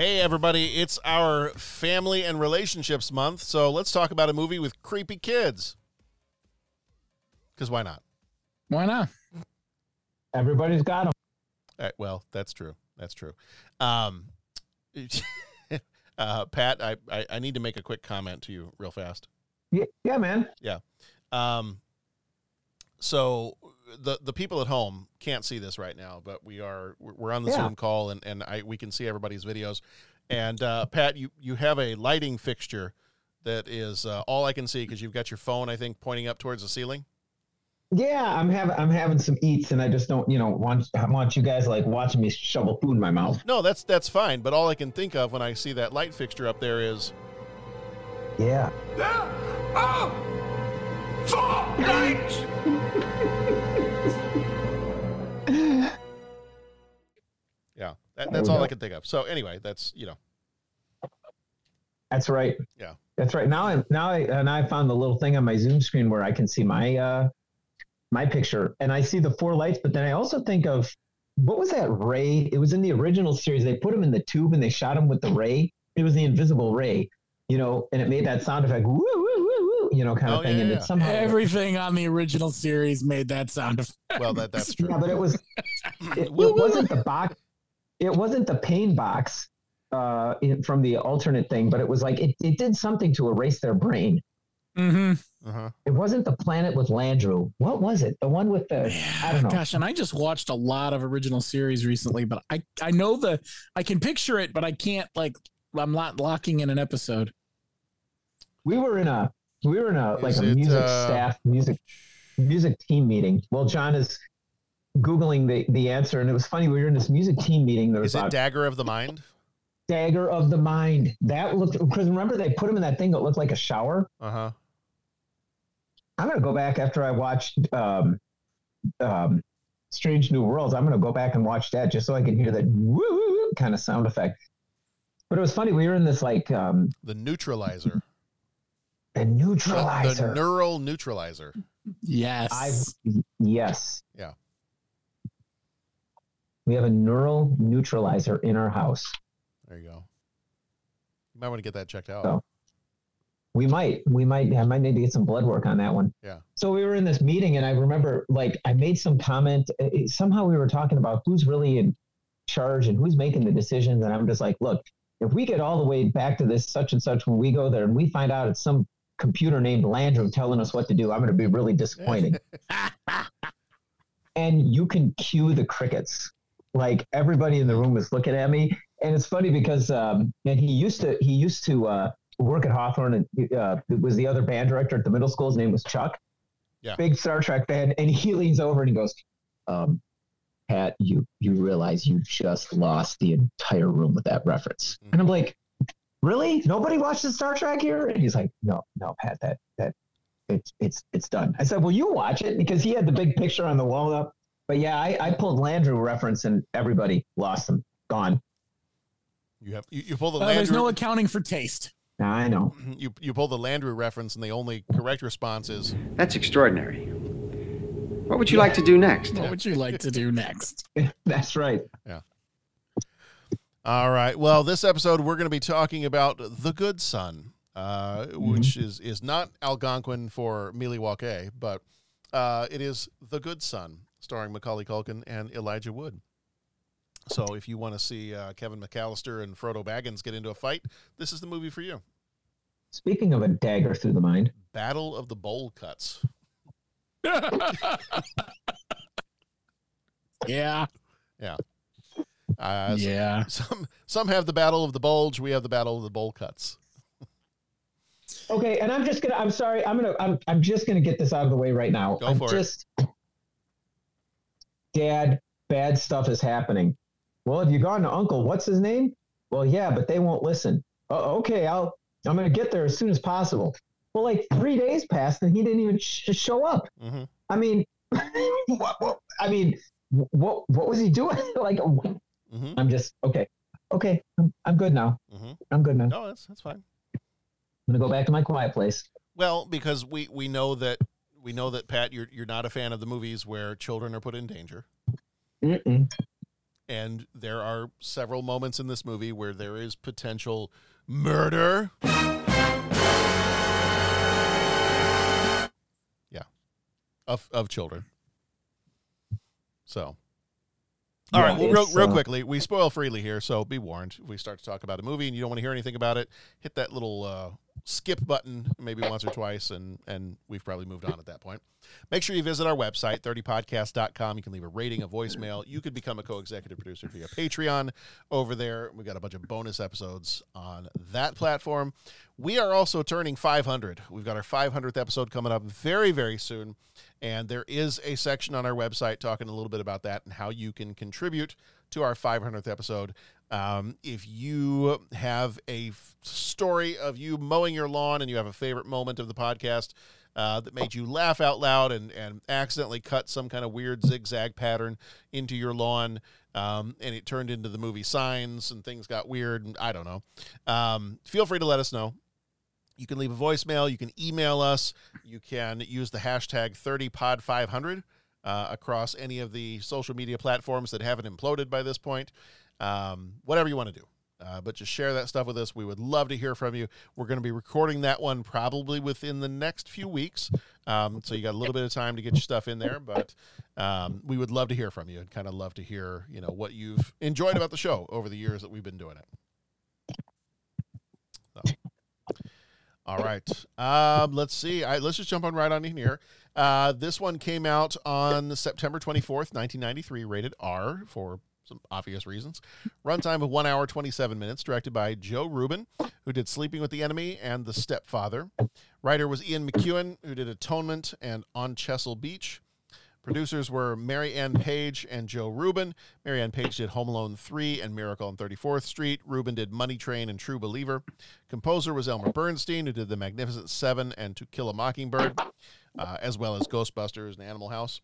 Hey, everybody, it's our family and relationships month, so let's talk about a movie with creepy kids. Because why not? Why not? Everybody's got them. Uh, well, that's true. That's true. Um, uh, Pat, I, I, I need to make a quick comment to you real fast. Yeah, yeah, man. Yeah. Um, so the the people at home can't see this right now, but we are we're on the Yeah. Zoom call and and I we can see everybody's videos. And uh, Pat, you you have a lighting fixture that is uh, all I can see because you've got your phone, I think, pointing up towards the ceiling. Yeah, I'm having I'm having some eats, and I just don't, you know, want I want you guys like watching me shovel food in my mouth. No, that's that's fine. But all I can think of when I see that light fixture up there is Yeah. Oh! Four lights! That's we all I go. can think of. So anyway, that's you know That's right. Yeah. That's right. Now I now I and I found the little thing on my Zoom screen where I can see my uh my picture and I see the four lights, but then I also think of what was that ray? It was in the original series. They put him in the tube and they shot him with the ray. It was the invisible ray, you know, and it made that sound effect, woo, woo, woo, woo, you know, kind of Oh, thing. yeah, and yeah. it somehow Everything on the original series made that sound effect. well that that's true. Yeah, but it was it, it Woo, woo, wasn't the box. It wasn't the pain box uh, in, from the alternate thing, but it was like it, it did something to erase their brain. Mm-hmm. Uh-huh. It wasn't the planet with Landru. What was it? The one with the I don't know. Gosh, and I just watched a lot of original series recently, but I I know the I can picture it, but I can't like I'm not locking in an episode. We were in a we were in a like a it, music uh, staff music music team meeting. Well, John is googling the the answer, and it was funny. We were in this music team meeting. There was Is it a Dagger of the Mind? dagger of the mind. That looked because remember they put him in that thing that looked like a shower. Uh huh. I'm gonna go back after I watched um, um, Strange New Worlds. I'm gonna go back and watch that just so I can hear that woo kind of sound effect. But it was funny. We were in this like um, The neutralizer. The, neutralizer. the neural neutralizer. Yes. I yes. Yeah. We have a neural neutralizer in our house. There you go. You might want to get that checked out. So we might, we might, I might need to get some blood work on that one. Yeah. So we were in this meeting, and I remember, like, I made some comment. uh, Somehow we were talking about who's really in charge and who's making the decisions, and I'm just like, look, if we get all the way back to this such and such when we go there, and we find out it's some computer named Landru telling us what to do, I'm going to be really disappointed. and you can cue the crickets. Like everybody in the room was looking at me, and it's funny because um, and he used to he used to uh, work at Hawthorne and uh, was the other band director at the middle school. His name was Chuck. Yeah. Big Star Trek fan, and he leans over and he goes, um, "Pat, you you realize you just lost the entire room with that reference?" And I'm like, "Really? Nobody watches Star Trek here?" And he's like, "No, no, Pat, that that it's it's it's done." I said, "Well, you watch it because he had the big picture on the wall up." But yeah, I, I pulled Landru reference and everybody lost them, gone. You have you, you pull the Uh, there's no accounting for taste. I know. you you pull the Landru reference, and the only correct response is That's extraordinary. What would you like to do next? What would you like to do next? That's right. Yeah. All right. Well, this episode we're going to be talking about The Good Son, uh, which is is not Algonquin for Milwaukee, but uh, it is The Good Son. Starring Macaulay Culkin and Elijah Wood. So if you want to see uh, Kevin McAllister and Frodo Baggins get into a fight, this is the movie for you. Speaking of a dagger through the mind, Battle of the Bowl Cuts. yeah. Yeah. Uh, s- Yeah. Some some have the Battle of the Bulge. We have the Battle of the Bowl Cuts. Okay, and I'm just gonna. I'm sorry. I'm gonna. I'm. I'm just gonna get this out of the way right now. Go I'm for it. Dad, bad stuff is happening. Well, have you gone to Uncle? What's his name? Well, yeah, but they won't listen. Oh, okay. I'll. I'm gonna get there as soon as possible. Well, like three days passed and he didn't even sh- show up. Mhm. I mean, what, what, I mean, what what was he doing? like, Mhm. I'm just okay. Okay, I'm, I'm good now. Mhm. I'm good now. No, that's that's fine. I'm gonna go back to my quiet place. Well, because we we know that we know that Pat, you're you're not a fan of the movies where children are put in danger, Mm-mm. and there are several moments in this movie where there is potential murder. Yeah, of of children. So. All Yeah, right, well, real, real uh, quickly, we spoil freely here, so be warned. If we start to talk about a movie and you don't want to hear anything about it, hit that little uh, skip button maybe once or twice, and, and we've probably moved on at that point. Make sure you visit our website, 30podcast.com. You can leave a rating, a voicemail. You could become a co executive producer via Patreon over there. We've got a bunch of bonus episodes on that platform. We are also turning 500. We've got our 500th episode coming up very, very soon. And there is a section on our website talking a little bit about that and how you can contribute to our 500th episode. Um, if you have a f- story of you mowing your lawn and you have a favorite moment of the podcast uh, that made you laugh out loud and, and accidentally cut some kind of weird zigzag pattern into your lawn, um, and it turned into the movie Signs and things got weird, and I don't know, um, feel free to let us know. You can leave a voicemail. You can email us. You can use the hashtag 30pod500 uh, across any of the social media platforms that haven't imploded by this point. Um, whatever you want to do. Uh, but just share that stuff with us. We would love to hear from you. We're going to be recording that one probably within the next few weeks. Um, so you got a little bit of time to get your stuff in there, but um, we would love to hear from you and kind of love to hear, you know, what you've enjoyed about the show over the years that we've been doing it. So. All right. Um, let's see. I, let's just jump on right on in here. Uh, this one came out on September 24th, 1993, rated R for some obvious reasons. Runtime of one hour, 27 minutes, directed by Joe Ruben, who did Sleeping with the Enemy and The Stepfather. Writer was Ian McEwan, who did Atonement and On Chesil Beach. Producers were Mary Ann Page and Joe Ruben. Mary Ann Page did Home Alone 3 and Miracle on 34th Street. Ruben did Money Train and True Believer. Composer was Elmer Bernstein, who did The Magnificent Seven and To Kill a Mockingbird, uh, as well as Ghostbusters and Animal House.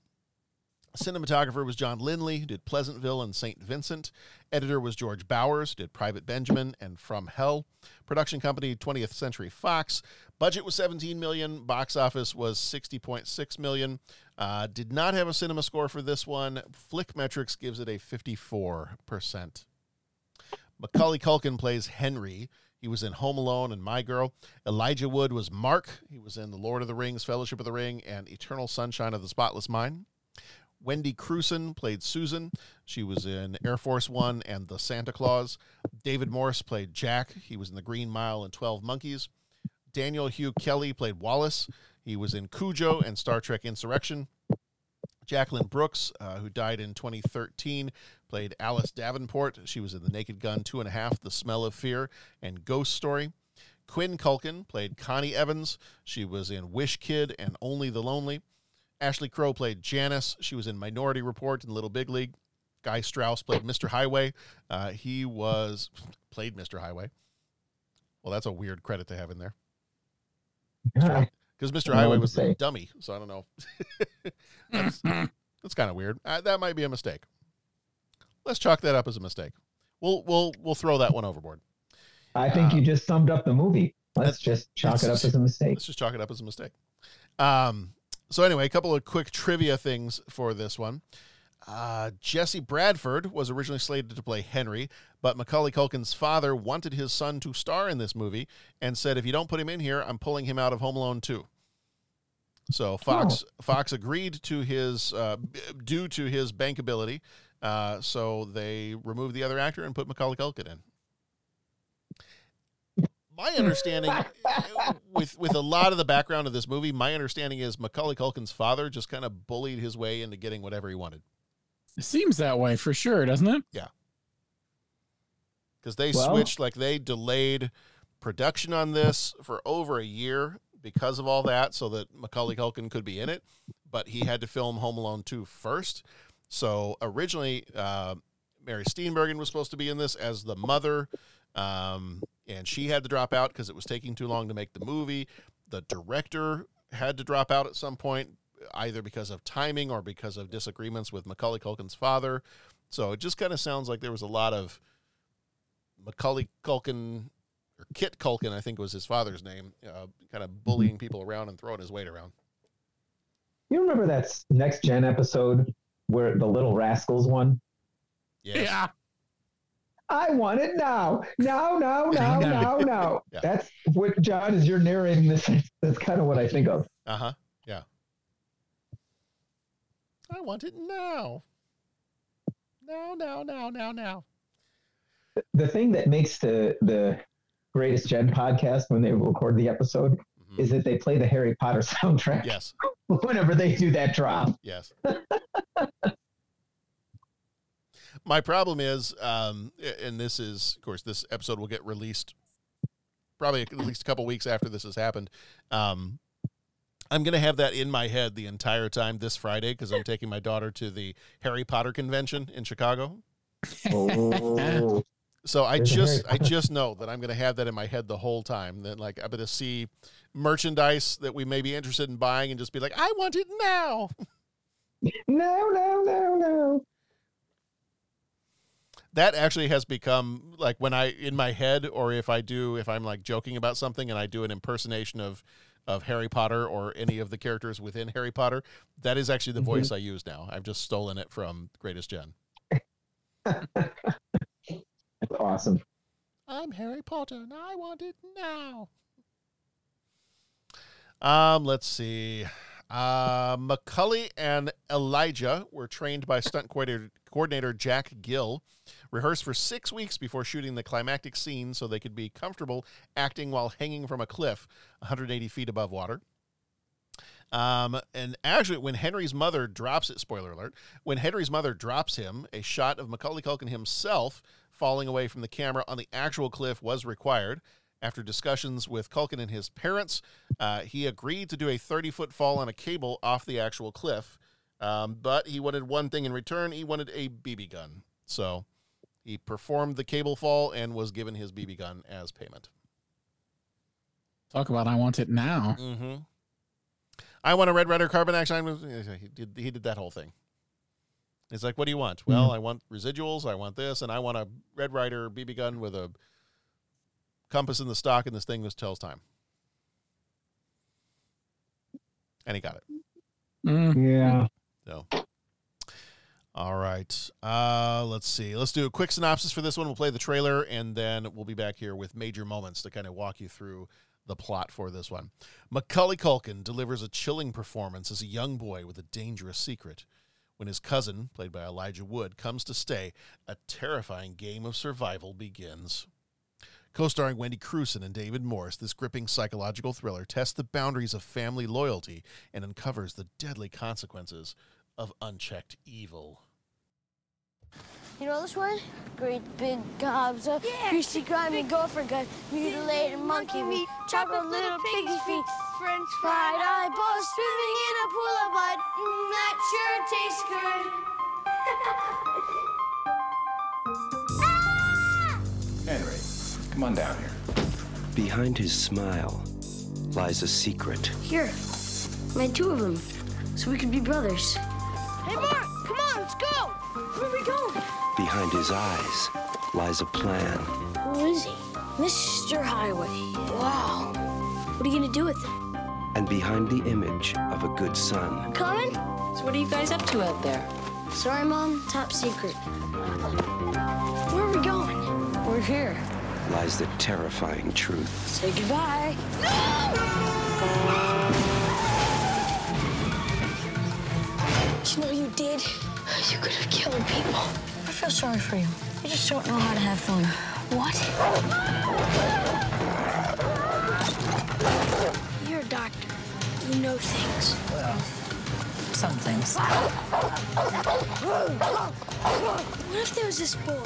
Cinematographer was John Lindley, who did Pleasantville and St. Vincent. Editor was George Bowers, did Private Benjamin and From Hell. Production company 20th Century Fox. Budget was 17 million. Box office was 60.6 million. Uh, did not have a cinema score for this one. Flickmetrix gives it a 54%. Macaulay Culkin plays Henry. He was in Home Alone and My Girl. Elijah Wood was Mark. He was in The Lord of the Rings, Fellowship of the Ring, and Eternal Sunshine of the Spotless Mind. Wendy Crewson played Susan. She was in Air Force One and The Santa Clause. David Morris played Jack. He was in The Green Mile and 12 Monkeys. Daniel Hugh Kelly played Wallace. He was in Cujo and Star Trek Insurrection. Jacqueline Brookes, uh, who died in 2013, played Alice Davenport. She was in The Naked Gun, Two and a Half, The Smell of Fear, and Ghost Story. Quinn Culkin played Connie Evans. She was in Wish Kid and Only the Lonely. Ashley Crow played Janice. She was in Minority Report and Little Big League. Guy Strauss played Mr. Highway. Uh, he was played Mr. Highway. Well, that's a weird credit to have in there because Mr. I don't know Highway was the dummy. So I don't know. that's that's kind of weird. Uh, that might be a mistake. Let's chalk that up as a mistake. We'll we'll we'll throw that one overboard. I think you just summed up the movie. Let's just chalk it up as a mistake. Let's just chalk it up as a mistake. Um, so anyway, a couple of quick trivia things for this one. Uh, Jesse Bradford was originally slated to play Henry, but Macaulay Culkin's father wanted his son to star in this movie and said, "If you don't put him in here, I'm pulling him out of Home Alone 2." So Fox Fox agreed to his uh, due to his bankability. Uh, so they removed the other actor and put Macaulay Culkin in. My understanding, with with a lot of the background of this movie, my understanding is Macaulay Culkin's father just kind of bullied his way into getting whatever he wanted. It seems that way for sure, doesn't it? Yeah. Because they Well- switched, like they delayed production on this for over a year because of all that, so that Macaulay Culkin could be in it. But he had to film Home Alone 2 first. So originally, uh, Mary Steenburgen was supposed to be in this as the mother, um, and she had to drop out because it was taking too long to make the movie. The director had to drop out at some point, either because of timing or because of disagreements with Macaulay Culkin's father. So it just kind of sounds like there was a lot of Macaulay Culkin or Kit Culkin, I think was his father's name, uh, kind of bullying people around and throwing his weight around. You remember that next gen episode where the Little Rascals won? Yes. Yeah. I want it now, now, now, now, now, now. Yeah. That's what John as you're narrating this. That's kind of what I think of. Uh huh. Yeah. I want it now. Now, now, now, now, now. The thing that makes the the greatest Gen podcast when they record the episode is that they play the Harry Potter soundtrack Mm-hmm. Yes. whenever they do that drop. Yes. My problem is, um, and this is, of course, this episode will get released probably at least a couple weeks after this has happened. Um, I'm going to have that in my head the entire time this Friday because I'm taking my daughter to the Harry Potter convention in Chicago. Oh, So I There's just I just know that I'm going to have that in my head the whole time. That like I'm going to see merchandise that we may be interested in buying and just be like, I want it now. no, no, no, no. That actually has become like when I in my head or if I do if I'm like joking about something and I do an impersonation of of Harry Potter or any of the characters within Harry Potter, that is actually the Mhm. voice I use now. I've just stolen it from Greatest Gen. That's awesome. I'm Harry Potter and I want it now. Um, let's see. Uh, Macaulay and Elijah were trained by stunt coordinator, coordinator Jack Gill, rehearsed for six weeks before shooting the climactic scene so they could be comfortable acting while hanging from a cliff 180 feet above water. Um, and actually, when Henry's mother drops it, spoiler alert, when Henry's mother drops him, a shot of Macaulay Culkin himself falling away from the camera on the actual cliff was required. After discussions with Culkin and his parents, uh, he agreed to do a 30 foot fall on a cable off the actual cliff. Um, but he wanted one thing in return he wanted a BB gun. So he performed the cable fall and was given his BB gun as payment. Talk about I want it now. Mm-hmm. I want a Red Ryder carbine action. He did, he did that whole thing. He's like, what do you want? Well, I want residuals. I want this, and I want a Red Ryder BB gun with a compass in the stock, and this thing that tells time. And he got it. Yeah. So, all right. Uh, let's see. Let's do a quick synopsis for this one. We'll play the trailer, and then we'll be back here with major moments to kind of walk you through the plot for this one. Macaulay Culkin delivers a chilling performance as a young boy with a dangerous secret. When his cousin, played by Elijah Wood, comes to stay, a terrifying game of survival begins. Co starring Wendy Crewson and David Morse, this gripping psychological thriller tests the boundaries of family loyalty and uncovers the deadly consequences of unchecked evil. You know this one? Great big gobs of greasy, grimy gopher gut, mutilated monkey meat, chocolate little piggy feet, French fried eyeballs swimming in a pool of blood. Mm, that sure tastes good. Henry, come on down here. Behind his smile lies a secret. Here, made two of them, so we could be brothers. Hey, Mark, come on, let's go. Where are we going? Behind his eyes lies a plan. Who is he? Mr. Highway. Wow. What are you gonna do with it? And behind the image of a good son Coming? So what are you guys up to out there? Sorry, Mom. Top secret. Where are we going? We're here. lies the terrifying truth. Say goodbye. You know you did. You could have killed people. I feel sorry for you. You just don't know how to have fun. What? You're a doctor. You know things. Well, some things. What if there was this boy?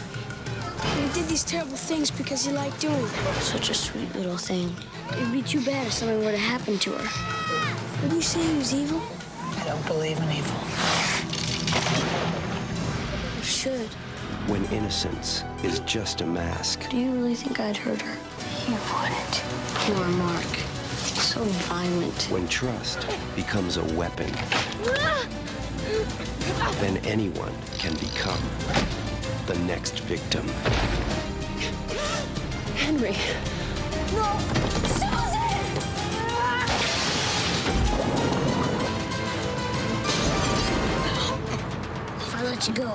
And he did these terrible things because he liked doing them. Such a sweet little thing. It'd be too bad if something were to happen to her. Would you say he was evil? I don't believe in evil. You should. When innocence is just a mask, Do you really think I'd hurt her? You wouldn't. You Poor Mark. So violent. when trust becomes a weapon, then anyone can become the next victim. Henry. No! Let you go,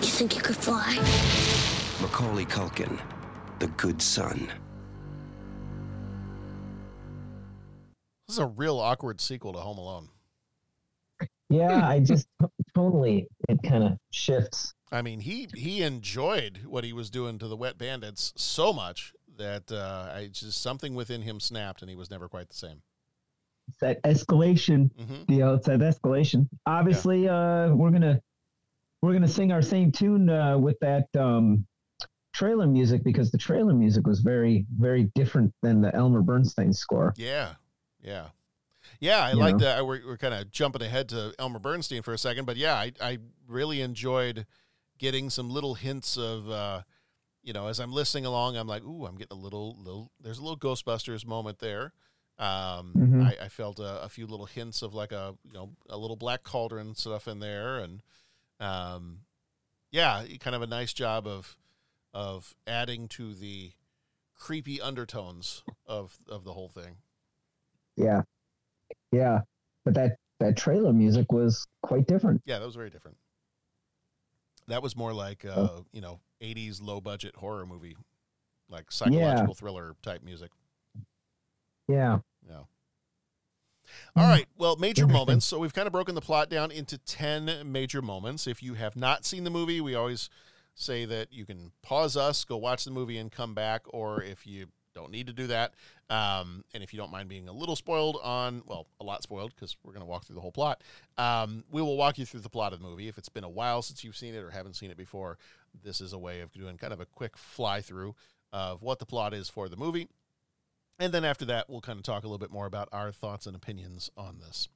you think you could fly? Macaulay Culkin, the good son. This is a real awkward sequel to Home Alone. Yeah, I just totally it kind of shifts. I mean, he he enjoyed what he was doing to the Wet Bandits so much that uh, I just something within him snapped, and he was never quite the same. That escalation, Mm-hmm. you know, it's that escalation. Obviously, uh, we're gonna we're gonna sing our same tune uh, with that um, trailer music because the trailer music was very very different than the Elmer Bernstein score. Yeah, yeah, yeah. I You like know? that. We're we're kind of jumping ahead to Elmer Bernstein for a second, but yeah, I I really enjoyed getting some little hints of. Uh, you know, as I'm listening along, I'm like, "Ooh, I'm getting a little, little." There's a little Ghostbusters moment there. Um, Mhm. I, I felt a, a few little hints of like a, you know, a little Black Cauldron stuff in there, and um, yeah, kind of a nice job of of adding to the creepy undertones of of the whole thing. Yeah, yeah, but that that trailer music was quite different. Yeah, that was very different. That was more like uh, you know, 80s low budget horror movie, like psychological thriller type music. Yeah. Yeah. All right. Well, major moments. So we've kind of broken the plot down into 10 major moments. If you have not seen the movie, we always say that you can pause us, go watch the movie, and come back. Or if you don't need to do that, um, and if you don't mind being a little spoiled on, well, a lot spoiled because we're going to walk through the whole plot, um, we will walk you through the plot of the movie. If it's been a while since you've seen it or haven't seen it before, this is a way of doing kind of a quick fly through of what the plot is for the movie. And then after that, we'll kind of talk a little bit more about our thoughts and opinions on this.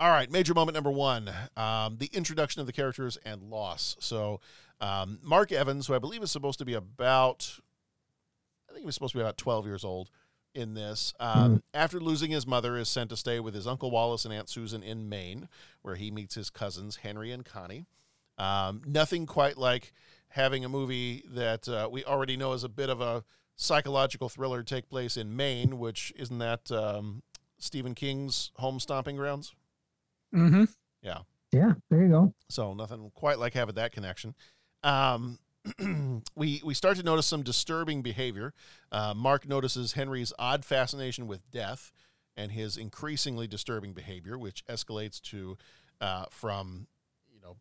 All right, major moment number one um, the introduction of the characters and loss. So, um, Mark Evans, who I believe is supposed to be about, I think he was supposed to be about 12 years old in this, um, after losing his mother, is sent to stay with his Uncle Wallace and Aunt Susan in Maine, where he meets his cousins, Henry and Connie. Um, nothing quite like having a movie that uh, we already know is a bit of a psychological thriller take place in Maine, which isn't that um, Stephen King's home stomping grounds? Mm-hmm. Yeah. Yeah, there you go. So nothing quite like having that connection. Um, we we start to notice some disturbing behavior. Uh, Mark notices Henry's odd fascination with death and his increasingly disturbing behavior, which escalates to uh, from you know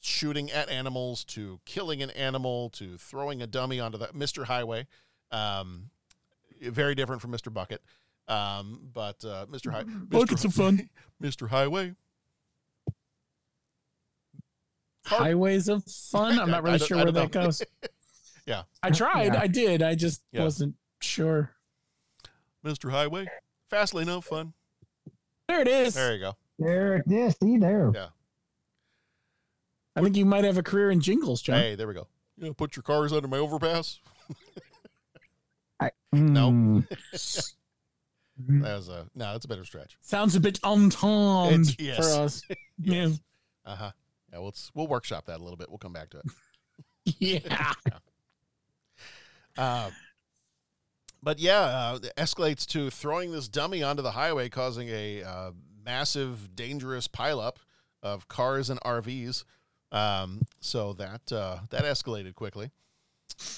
shooting at animals to killing an animal to throwing a dummy onto the Mr. Highway. Um, very different from Mr. Bucket. Um, but uh, Mr. High, Buckets of fun. Mr. Highway. Highways of fun. I'm not really sure where that know. goes. yeah. I tried. Yeah. I did. I just Yeah. wasn't sure. Mr. Highway. Fast lane of fun. There it is. There you go. There, yeah, see there. Yeah. I think you might have a career in jingles, John. Hey, there we go. You know, put your cars under my overpass. I, No. mm, That was a no. That's a better stretch. Sounds a bit untimed It's- yes. for us. Yes. Uh huh. Yeah. We'll we'll workshop that a little bit. We'll come back to it. Yeah. yeah. Uh, but yeah, uh, it escalates to throwing this dummy onto the highway, causing a uh, massive, dangerous pileup of cars and RVs. Um, so that uh, that escalated quickly.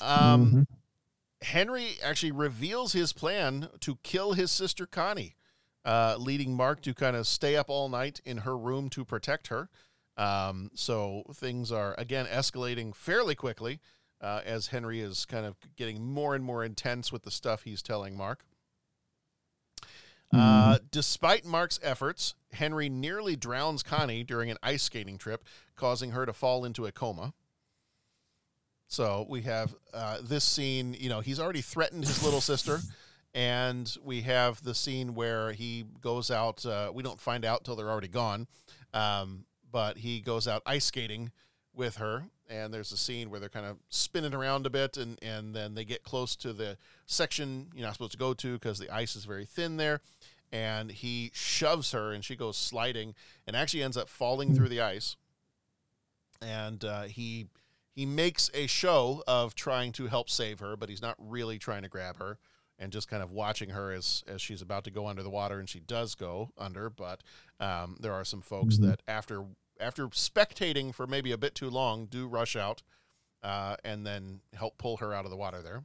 Um, mhm. Henry actually reveals his plan to kill his sister Connie. uh, leading Mark to kind of stay up all night in her room to protect her. Um, so things are again escalating fairly quickly uh, as Henry is kind of getting more and more intense with the stuff he's telling Mark. Uh, despite Mark's efforts, Henry nearly drowns Connie during an ice skating trip, causing her to fall into a coma. So we have uh, this scene. You know, he's already threatened his little sister, and we have the scene where he goes out. Uh, we don't find out till they're already gone, um, but he goes out ice skating with her, and there's a scene where they're kind of spinning around a bit, and and then they get close to the section you're not supposed to go to because the ice is very thin there. And he shoves her, and she goes sliding, and actually ends up falling through the ice. And uh, he he makes a show of trying to help save her, but he's not really trying to grab her and just kind of watching her as as she's about to go under the water, and she does go under. But um, there are some folks Mhm. that after after spectating for maybe a bit too long, do rush out uh, and then help pull her out of the water. There,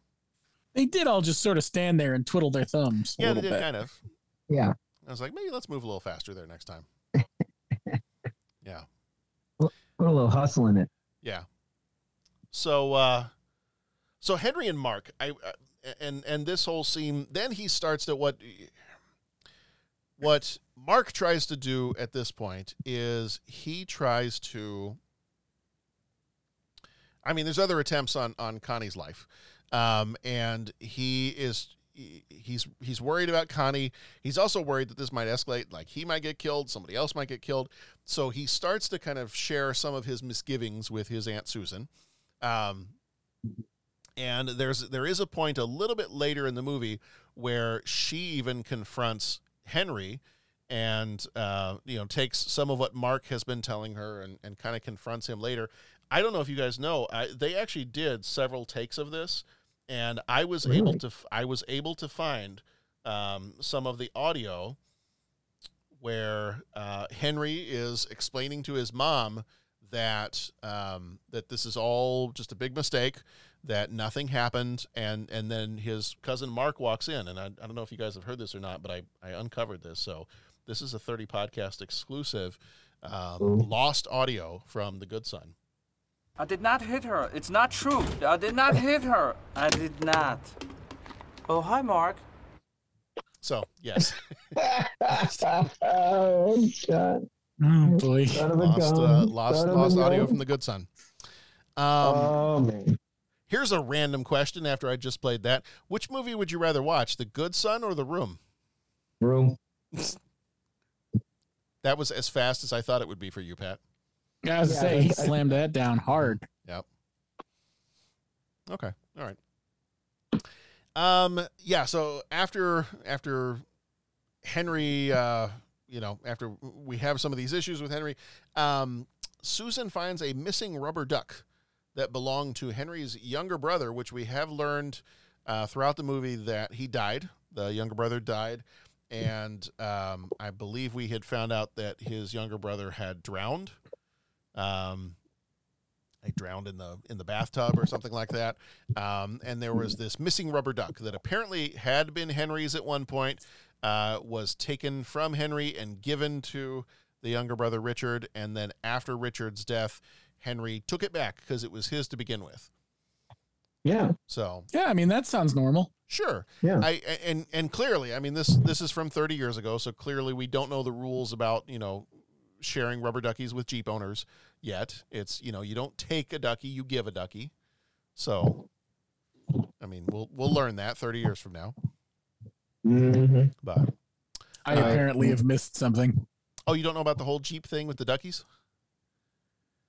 They did all just sort of stand there and twiddle their thumbs. A yeah, they did bit. kind of. Yeah. I was like, maybe let's move a little faster there next time. yeah. Put a little hustle in it. Yeah. So uh so Henry and Mark, I uh, and and this whole scene, then he starts to what what Mark tries to do at this point is he tries to I mean, there's other attempts on on Connie's life. Um and he is he's he's worried about Connie. He's also worried that this might escalate, like he might get killed, somebody else might get killed. So he starts to kind of share some of his misgivings with his aunt Susan. Um, and there's there is a point a little bit later in the movie where she even confronts Henry and uh, you know takes some of what Mark has been telling her and, and kind of confronts him later. I don't know if you guys know, I, they actually did several takes of this, and I was able to I was able to find um, some of the audio where uh, Henry is explaining to his mom that um, that this is all just a big mistake, that nothing happened, and and then his cousin Mark walks in, and I, I don't know if you guys have heard this or not, but I, I uncovered this, so this is a thirty podcast exclusive, um, lost audio from the Good Son. I did not hit her. It's not true. I did not hit her. I did not. Oh, hi, Mark. So yes, oh, God. Oh boy. Son lost uh, lost Son of a lost audio gun. from the Good Son. Um, oh, man. Here's a random question after I just played that. Which movie would you rather watch, The Good Son or The Room? Room. That was as fast as I thought it would be for you, Pat. I was Yeah, say he I- slammed that down hard. Yep. Okay. All right. Um. Yeah. So after after Henry, uh, you know, after we have some of these issues with Henry, um, Susan finds a missing rubber duck that belonged to Henry's younger brother, which we have learned uh, throughout the movie that he died. The younger brother died, and um, I believe we had found out that his younger brother had drowned. Um, like drowned in the in the bathtub or something like that. Um, and there was this missing rubber duck that apparently had been Henry's at one point, uh, was taken from Henry and given to the younger brother Richard, and then after Richard's death, Henry took it back because it was his to begin with. Yeah. So Yeah, I mean that sounds normal. Sure. Yeah. I and and clearly, I mean this this is from 30 years ago, so clearly we don't know the rules about, you know, sharing rubber duckies with Jeep owners yet. It's, you know, you don't take a ducky, you give a ducky. So I mean, we'll we'll learn that 30 years from now. Mhm. But I Uh, apparently have missed something. oh, you don't know about the whole Jeep thing with the duckies?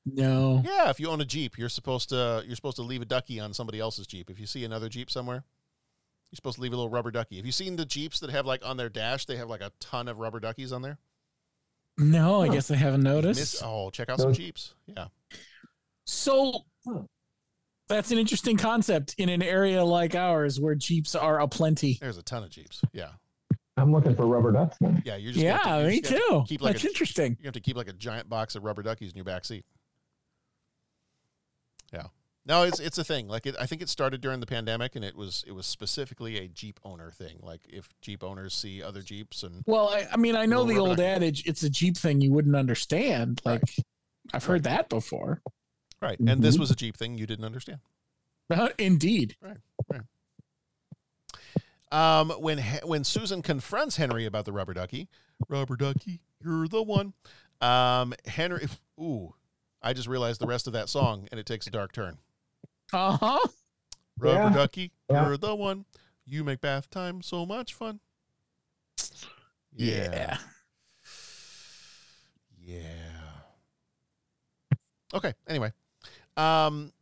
No. Yeah, if you own a Jeep, you're supposed to you're supposed to leave a ducky on somebody else's Jeep. If you see another Jeep somewhere, you're supposed to leave a little rubber ducky. Have you seen the Jeeps that have like on their dash, they have like a ton of rubber duckies on there? No, I guess I haven't noticed. Miss, oh, check out some Jeeps. Yeah. So that's an interesting concept in an area like ours where Jeeps are aplenty. There's a ton of Jeeps. Yeah. I'm looking for rubber ducks now. Yeah. You're just gonna Yeah, you're me just gonna too. Keep like That's a, interesting. You have to keep like a giant box of rubber duckies in your back seat. Yeah. No, it's it's a thing. Like it, I think it started during the pandemic, and it was it was specifically a Jeep owner thing. Like if Jeep owners see other Jeeps and Well, I, I mean, I know the old ducky. adage, it's a Jeep thing you wouldn't understand. Like, I've heard that before. Right, and this Mhm. was a Jeep thing you didn't understand. Indeed. Right, right. Um, when when Susan confronts Henry about the rubber ducky, rubber ducky, you're the one. Um, Henry, ooh, I just realized the rest of that song, and it takes a dark turn. Uh huh. Rubber Yeah. ducky, Yeah. you're the one. You make bath time so much fun. Yeah. Yeah. Okay. Anyway, um,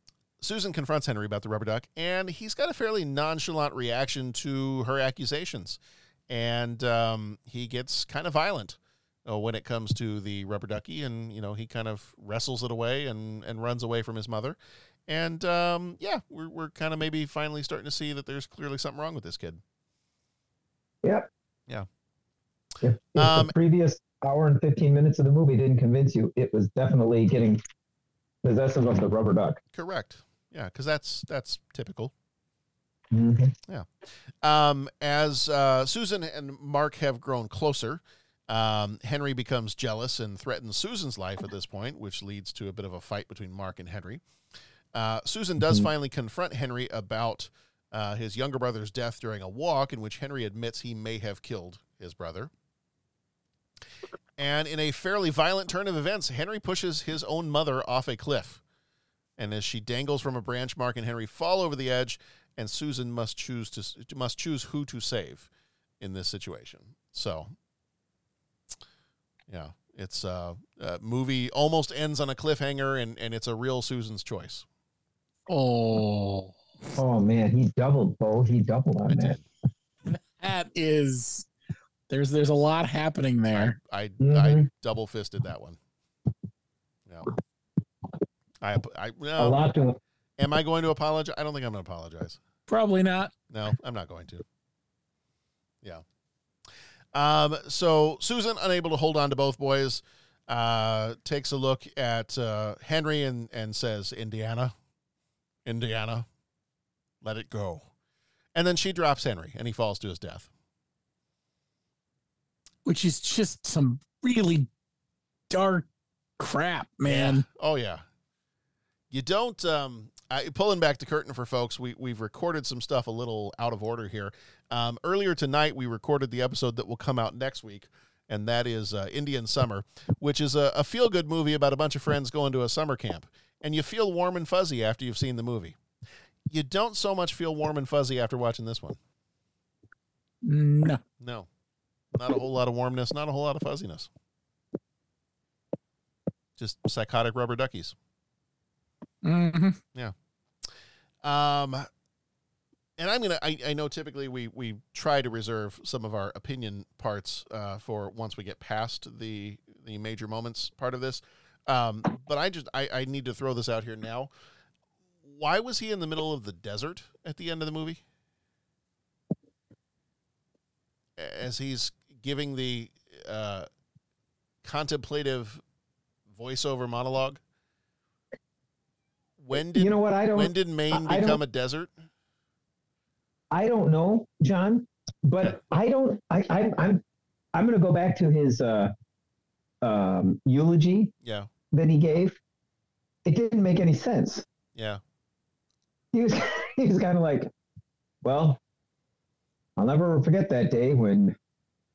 Susan confronts Henry about the rubber duck, and he's got a fairly nonchalant reaction to her accusations, and um, he gets kind of violent uh, when it comes to the rubber ducky, and you know he kind of wrestles it away and and runs away from his mother, and um, yeah, we're we're kind of maybe finally starting to see that there's clearly something wrong with this kid. Yep. Yeah. If, if Um, the previous hour and 15 minutes of the movie didn't convince you, it was definitely getting possessive of the rubber duck. Correct. Yeah, because that's that's typical. Mhm. Yeah. Um, as uh, Susan and Mark have grown closer, um, Henry becomes jealous and threatens Susan's life at this point, which leads to a bit of a fight between Mark and Henry. Uh, Susan does Mhm. finally confront Henry about uh, his younger brother's death during a walk, in which Henry admits he may have killed his brother. And in a fairly violent turn of events, Henry pushes his own mother off a cliff. And as she dangles from a branch, Mark and Henry fall over the edge, and Susan must choose to must choose who to save in this situation. So, yeah, it's a, uh movie almost ends on a cliffhanger, and and it's a real Susan's choice. Oh, Oh man, he doubled, Bo. He doubled on that. that is. There's there's a lot happening there. I I Mhm. double fisted that one. No, I I A no. lot to Am I going to apologize? I don't think I'm going to apologize. Probably not. No, I'm not going to. Yeah. Um, so Susan, unable to hold on to both boys, uh, takes a look at uh, Henry and, and says, Indiana, Indiana, let it go. And then she drops Henry and he falls to his death. Which is just some really dark crap, man. Oh, yeah. You don't, um, I, pulling back the curtain for folks, we, we've recorded some stuff a little out of order here. Um, earlier tonight, we recorded the episode that will come out next week, and that is uh, Indian Summer, which is a, a feel good movie about a bunch of friends going to a summer camp. And you feel warm and fuzzy after you've seen the movie. You don't so much feel warm and fuzzy after watching this one. No. No, not a whole lot of warmness, not a whole lot of fuzziness. Just psychotic rubber duckies. hmm Yeah. Um, and I'm gonna. I, I know typically we we try to reserve some of our opinion parts uh, for once we get past the the major moments part of this. Um, but I just I, I need to throw this out here now. Why was he in the middle of the desert at the end of the movie? As he's giving the uh, contemplative voiceover monologue. When did You know what, I don't- when did Maine I- I become don't- a desert? I don't know, John, but I don't. I, I I'm I'm going to go back to his uh, um, eulogy Yeah, that he gave. It didn't make any sense. yeah, He was he was kind of like, well, I'll never forget that day when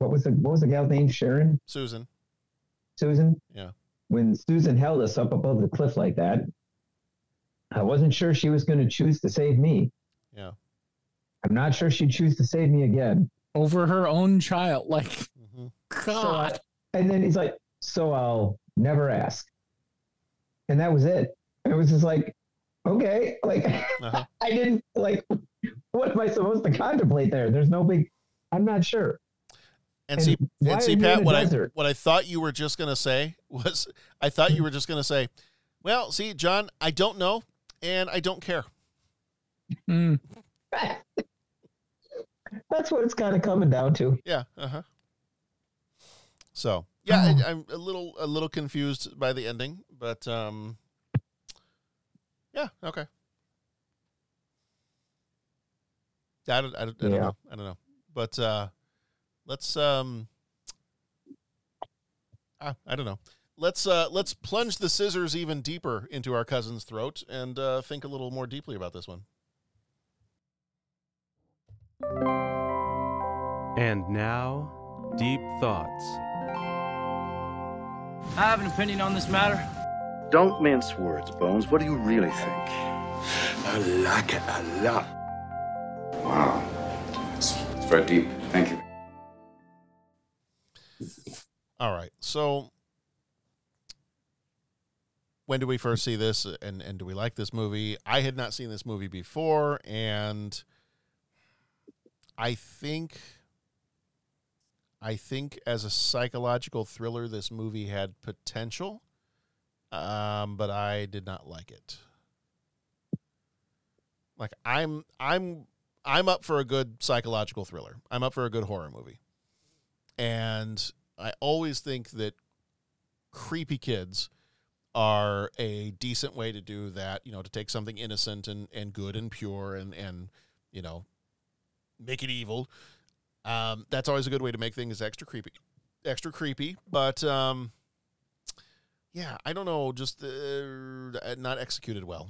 what was the what was the gal's name? Sharon, Susan. Susan. Yeah, When Susan held us up above the cliff like that, I wasn't sure she was going to choose to save me. yeah. I'm not sure she'd choose to save me again. Over her own child. Like, Mm-hmm. God. And then he's like, so I'll never ask. And that was it. And it was just like, okay, like Uh-huh. I didn't like what am I supposed to contemplate there? There's no big I'm not sure. And, and see, and see, Pat, what? I what I thought you were just gonna say was, I thought you were just gonna say, well, see, John, I don't know, and I don't care. Mm. That's what it's kind of coming down to. Yeah. Uh huh. So yeah, oh. I, am a little a little confused by the ending, but um, yeah, okay. I don't, I don't, I don't yeah. know. I don't know, but uh, let's um, ah, I don't know. Let's uh, let's plunge the scissors even deeper into our cousin's throat and uh, think a little more deeply about this one. And now, Deep Thoughts. I have an opinion on this matter. Don't mince words, Bones. What do you really think? I like it a lot. Wow. It's, it's very deep. Thank you. All right. So when do we first see this and and do we like this movie? I had not seen this movie before and I think I think as a psychological thriller this movie had potential. Um but I did not like it. Like I'm I'm I'm up for a good psychological thriller. I'm up for a good horror movie. And I always think that creepy kids are a decent way to do that, you know, to take something innocent and, and good and pure and, and, you know, make it evil. Um, that's always a good way to make things extra creepy, extra creepy. But, um, yeah, I don't know, just uh, not executed well.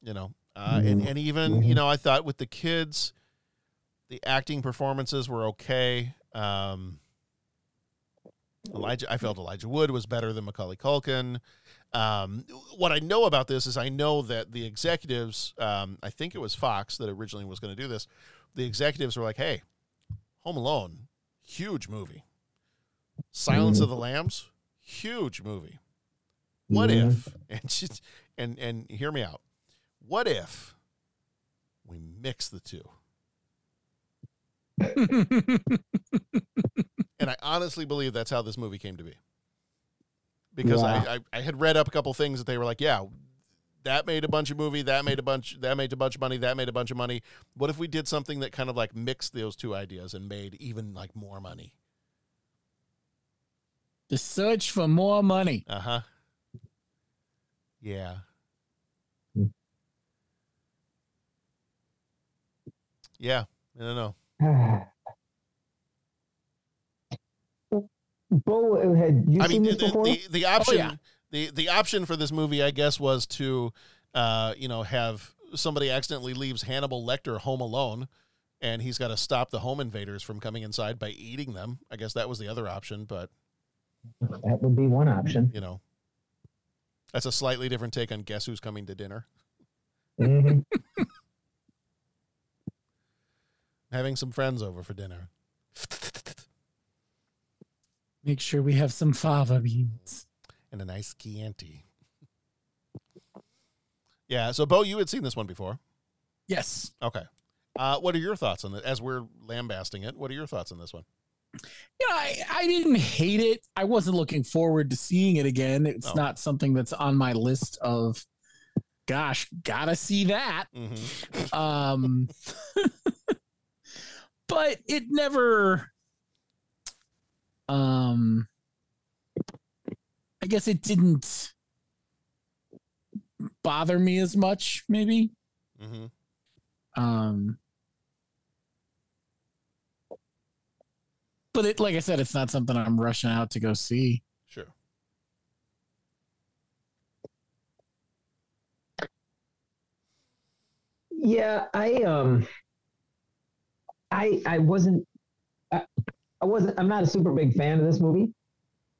You know, uh, and, and even, you know, I thought with the kids, the acting performances were okay. Um, Elijah, I felt Elijah Wood was better than Macaulay Culkin. Um, what I know about this is I know that the executives, um, I think it was Fox that originally was going to do this. The executives were like, "Hey, Home Alone, huge movie. Silence of the Lambs, huge movie. What Mhm. if?" And she, and and hear me out. What if we mix the two? And I honestly believe that's how this movie came to be. Because. I, I, I had read up a couple things that they were like, yeah, that made a bunch of movie, that made a bunch, that made a bunch of money, that made a bunch of money. What if we did something that kind of like mixed those two ideas and made even like more money? The search for more money. Uh huh. Yeah. Yeah. I don't know. Bo, had you I seen mean, this the, before? the, the option, yeah. the the option for this movie, I guess, was to, uh, you know, have somebody accidentally leaves Hannibal Lecter home alone, and he's got to stop the home invaders from coming inside by eating them. I guess that was the other option, but that would be one option. you know, that's a slightly different take on Guess Who's Coming to Dinner. Mhm. Having some friends over for dinner. Make sure we have some fava beans. and a nice Chianti. Yeah, so Bo, you had seen this one before. Yes. Okay. Uh, what are your thoughts on it? As we're lambasting it, what are your thoughts on this one? Yeah, I, I didn't hate it. I wasn't looking forward to seeing it again. It's Oh. not something that's on my list of gosh, gotta see that. Mm-hmm. Um but it never um I guess it didn't bother me as much, maybe. Mm-hmm. Um but it like I said, it's not something I'm rushing out to go see. Sure. Yeah, I um, I I wasn't, I, I wasn't. I'm not a super big fan of this movie.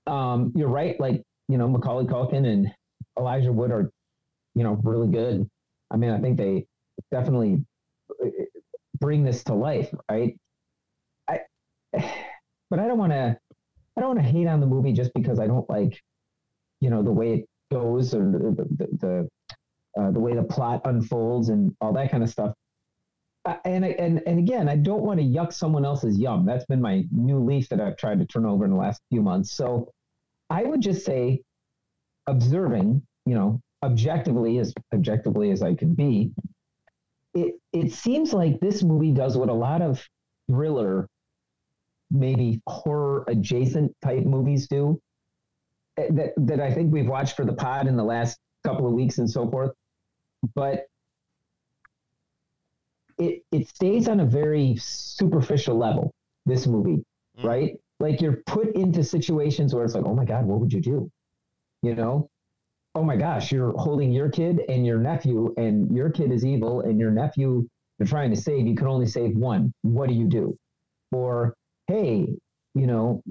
Um, you're right. Like you know, Macaulay Culkin and Elijah Wood are, you know, really good. I mean, I think they definitely uh, bring this to life, right? I, but I don't want to. I don't want to hate on the movie just because I don't like, you know, the way it goes or the the, the uh, the way the plot unfolds and all that kind of stuff. And and and again, I don't want to yuck someone else's yum. That's been my new leaf that I've tried to turn over in the last few months. So I would just say, observing, you know, objectively as objectively as I could be, it it seems like this movie does what a lot of thriller, maybe horror adjacent type movies do. eh, That that I think we've watched for the pod in the last couple of weeks and so forth but it it stays on a very superficial level. This movie, mm. right? Like you're put into situations where it's like, oh my god, what would you do? You know, oh my gosh, you're holding your kid and your nephew, and your kid is evil, and your nephew you're trying to save, you can only save one. What do you do? Or hey, you know,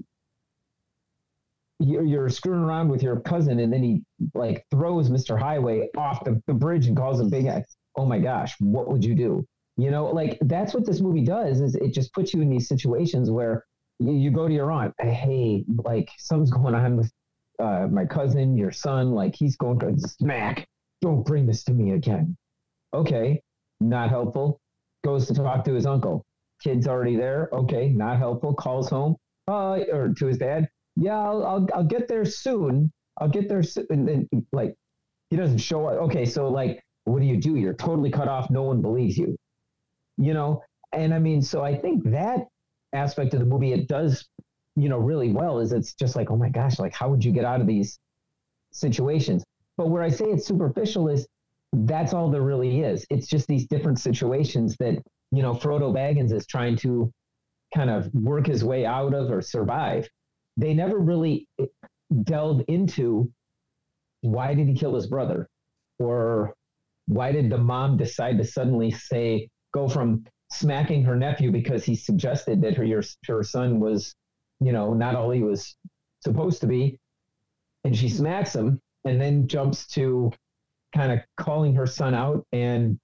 you're, you're screwing around with your cousin and then he like throws Mr. Highway off the, the bridge and calls him big X. Oh my gosh, what would you do? You know, like that's what this movie does is it just puts you in these situations where you, you go to your aunt, hey, like something's going on with uh, my cousin, your son, like he's going to smack. Don't bring this to me again. Okay, not helpful. Goes to talk to his uncle. Kid's already there. Okay, not helpful. Calls home, uh, or to his dad yeah, I'll, I'll, I'll get there soon. I'll get there soon. And then, like, he doesn't show up. Okay, so, like, what do you do? You're totally cut off. No one believes you. You know? And I mean, so I think that aspect of the movie, it does, you know, really well is it's just like, oh my gosh, like, how would you get out of these situations? But where I say it's superficial is that's all there really is. It's just these different situations that, you know, Frodo Baggins is trying to kind of work his way out of or survive they never really delved into why did he kill his brother or why did the mom decide to suddenly say go from smacking her nephew because he suggested that her your, her son was you know not all he was supposed to be. And she smacks him and then jumps to kind of calling her son out and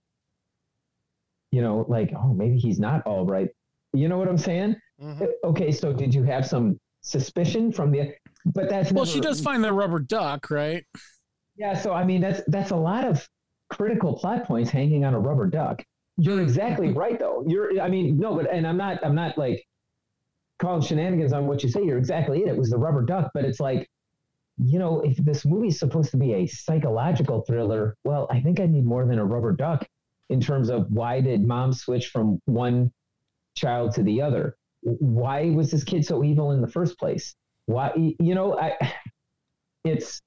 you know like oh maybe he's not all right. You know what i'm saying? Mm-hmm. okay so did you have some suspicion from the but that's well never, she does find the rubber duck right? Yeah so i mean that's that's a lot of critical plot points hanging on a rubber duck you're exactly right though you're i mean no but and i'm not i'm not like calling shenanigans on what you say you're exactly it it was the rubber duck but it's like you know if this movie's supposed to be a psychological thriller well i think i need more than a rubber duck in terms of why did mom switch from one child to the other why was this kid so evil in the first place? Why, you know, I, it's,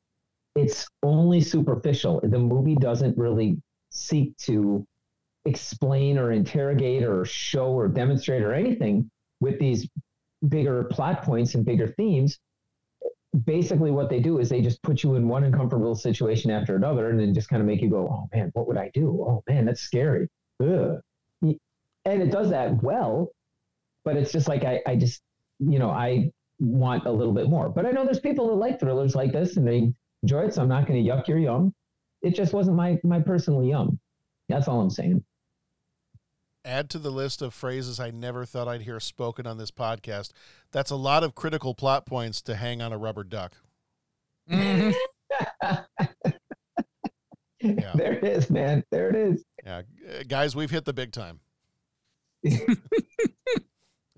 it's only superficial. The movie doesn't really seek to explain or interrogate or show or demonstrate or anything with these bigger plot points and bigger themes. Basically, what they do is they just put you in one uncomfortable situation after another and then just kind of make you go, oh man, what would I do? Oh man, that's scary. Ugh. And it does that well but it's just like I, I just you know I want a little bit more. But I know there's people that like thrillers like this and they enjoy it, so I'm not going to yuck your yum. It just wasn't my my personal yum. That's all I'm saying. Add to the list of phrases I never thought I'd hear spoken on this podcast. That's a lot of critical plot points to hang on a rubber duck. Mm-hmm. yeah. There it is, man. There it is. Yeah, guys, we've hit the big time.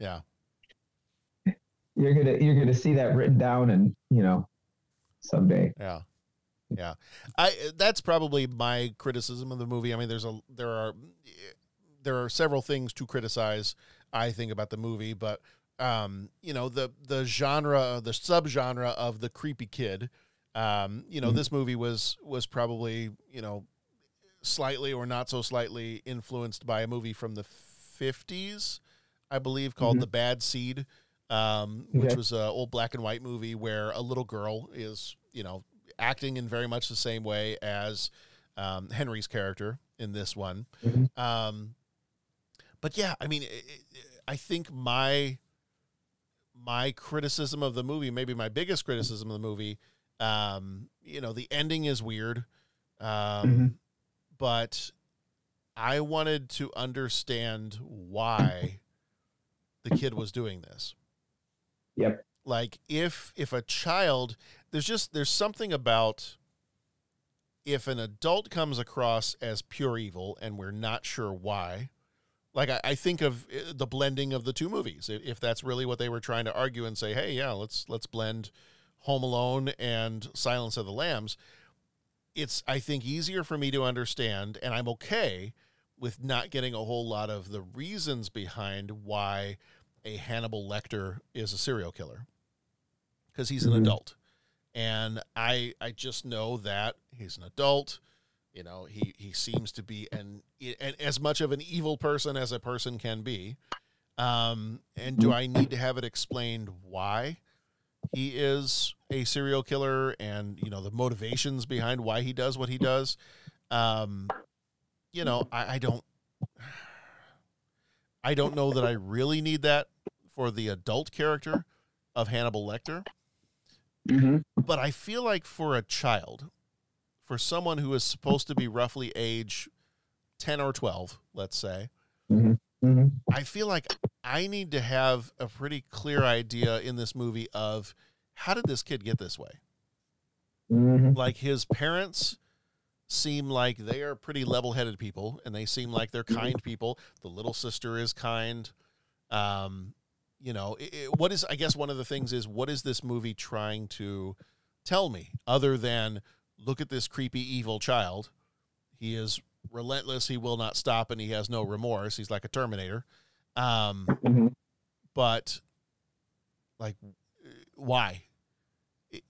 Yeah. You're gonna you're gonna see that written down and you know someday. Yeah. Yeah. I that's probably my criticism of the movie. I mean there's a there are there are several things to criticize I think about the movie, but um, you know, the the genre, the subgenre of the creepy kid. Um, you know, mm-hmm. this movie was was probably, you know, slightly or not so slightly influenced by a movie from the 50s I believe, called mm-hmm. The Bad Seed, um, okay. which was an old black and white movie where a little girl is, you know, acting in very much the same way as um, Henry's character in this one. Mm-hmm. Um, but yeah, I mean, it, it, I think my my criticism of the movie, maybe my biggest criticism of the movie, um, you know, the ending is weird, um, mm-hmm. but I wanted to understand why the kid was doing this. Yep. Like if if a child there's just there's something about if an adult comes across as pure evil and we're not sure why, like I, I, think of uh, the blending of the two movies. If that's really what they were trying to argue and say, hey, yeah, let's let's blend Home Alone and Silence of the Lambs. It's I think easier for me to understand, and I'm okay with not getting a whole lot of the reasons behind why a Hannibal Lecter is a serial killer because he's an mm-hmm. adult. And I I just know that he's an adult. You know, he he seems to be an, an as much of an evil person as a person can be. Um, and do I need to have it explained why he is a serial killer and you know the motivations behind why he does what he does? Um, you know, I, I don't. I don't know that I really need that for the adult character of Hannibal Lecter. But I feel like for a child, for someone who is supposed to be roughly age 10 or 12, let's say, mm-hmm. Mm-hmm. I feel like I need to have a pretty clear idea in this movie of how did this kid get this way? Mm-hmm. Like his parents seem like they are pretty level-headed people and they seem like they're kind people. The little sister is kind. Um, you know, it, it- what is I guess one of the things is what is this movie trying to tell me other than look at this creepy evil child. He is relentless, he will not stop and he has no remorse. He's like a terminator. Um but like why?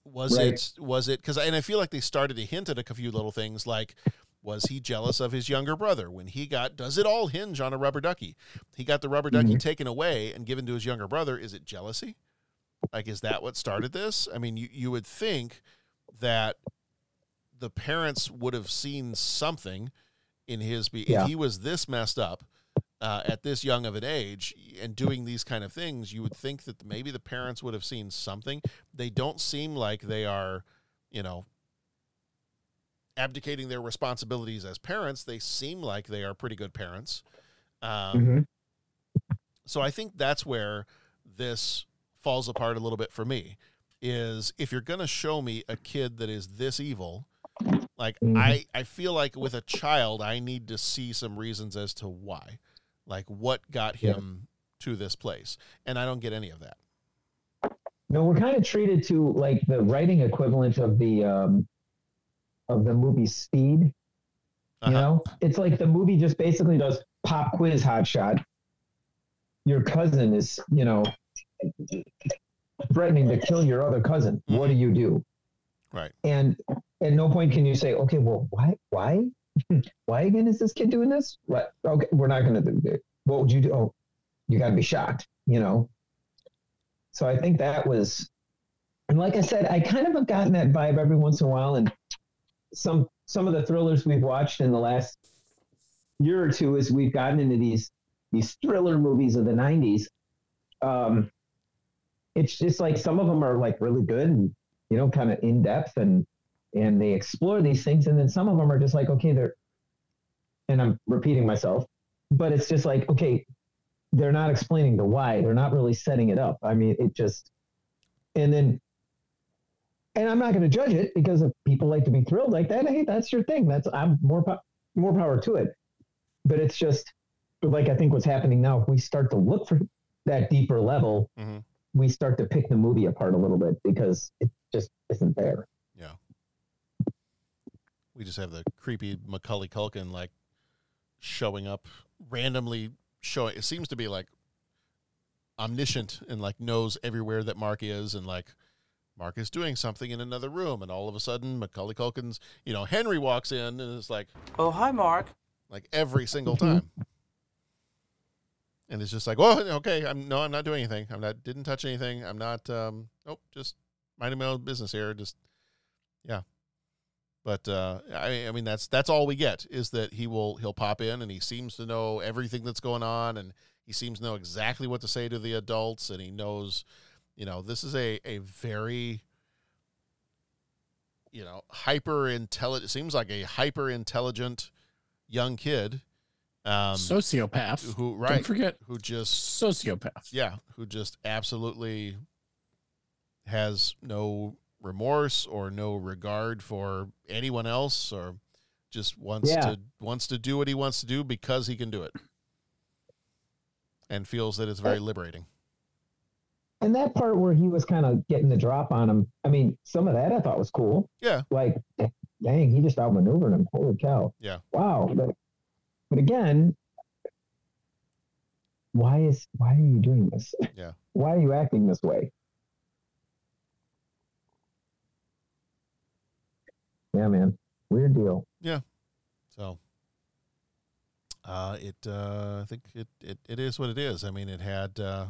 Was Right. it was it cuz and I feel like they started to hint at a few little things like was he jealous of his younger brother when he got does it all hinge on a rubber ducky? He got the rubber ducky Mhm. taken away and given to his younger brother. Is it jealousy? Like is that what started this? I mean, you you would think that the parents would have seen something in his be Yeah. if he was this messed up uh, at this young of an age and doing these kind of things you would think that maybe the parents would have seen something. They don't seem like they are you know abdicating their responsibilities as parents. They seem like they are pretty good parents. Um, so i think that's where this falls apart a little bit for me is if you're going to show me a kid that is this evil like mm-hmm. i i feel like with a child i need to see some reasons as to why like what got Yeah. him to this place and i don't get any of that No, we're kind of treated to like the writing equivalent of the um, of the movie Speed. You uh-huh. know, it's like the movie just basically does pop quiz hot shot. Your cousin is, you know, threatening to kill your other cousin. What mm-hmm. do you do? right And at no point can you say, okay, well, why, why, why again is this kid doing this? What? Okay, we're not going to do it. What would you do? Oh, you got to be shocked, you know? So I think that was, and like I said, I kind of have gotten that vibe every once in a while. And some, some of the thrillers we've watched in the last year or two is we've gotten into these, these thriller movies of the 90s. Um, it's just like some of them are like really good and you know kind of in depth and and they explore these things and then some of them are just like okay they're and i'm repeating myself but it's just like okay they're not explaining the why they're not really setting it up. I mean it just and then and i'm not going to judge it because if people like to be thrilled like that hey that's your thing that's i'm more po- more power to it. But it's just like i think what's happening now if we start to look for that deeper level mm-hmm. we start to pick the movie apart a little bit because it just isn't there. We just have the creepy Macaulay Culkin like showing up randomly showing it seems to be like omniscient and like knows everywhere that Mark is and like Mark is doing something in another room and all of a sudden Macaulay Culkin's you know Henry walks in and is like Oh, hi, Mark. like every single time. And it's just like, well, okay, I'm no, I'm not doing anything. I'm not didn't touch anything. I'm not um nope, just minding my own business here. Just yeah. But uh I I mean that's that's all we get is that he will he'll pop in and he seems to know everything that's going on and he seems to know exactly what to say to the adults and he knows, you know, this is a a very you know, hyper intelligent seems like a hyper intelligent young kid um Sociopath. who right Don't forget who just sociopath yeah who just absolutely has no remorse or no regard for anyone else or just wants Yeah. to wants to do what he wants to do because he can do it and feels that it's very liberating And that part where he was kind of getting the drop on him, I mean, some of that I thought was cool. Yeah. Like, dang, he just outmaneuvered him. Holy cow. yeah Wow. But, but again, why is why are you doing this? yeah Why are you acting this way? Yeah, man. Weird deal. yeah So uh, it uh, I think it, it it is what it is. I mean, it had uh,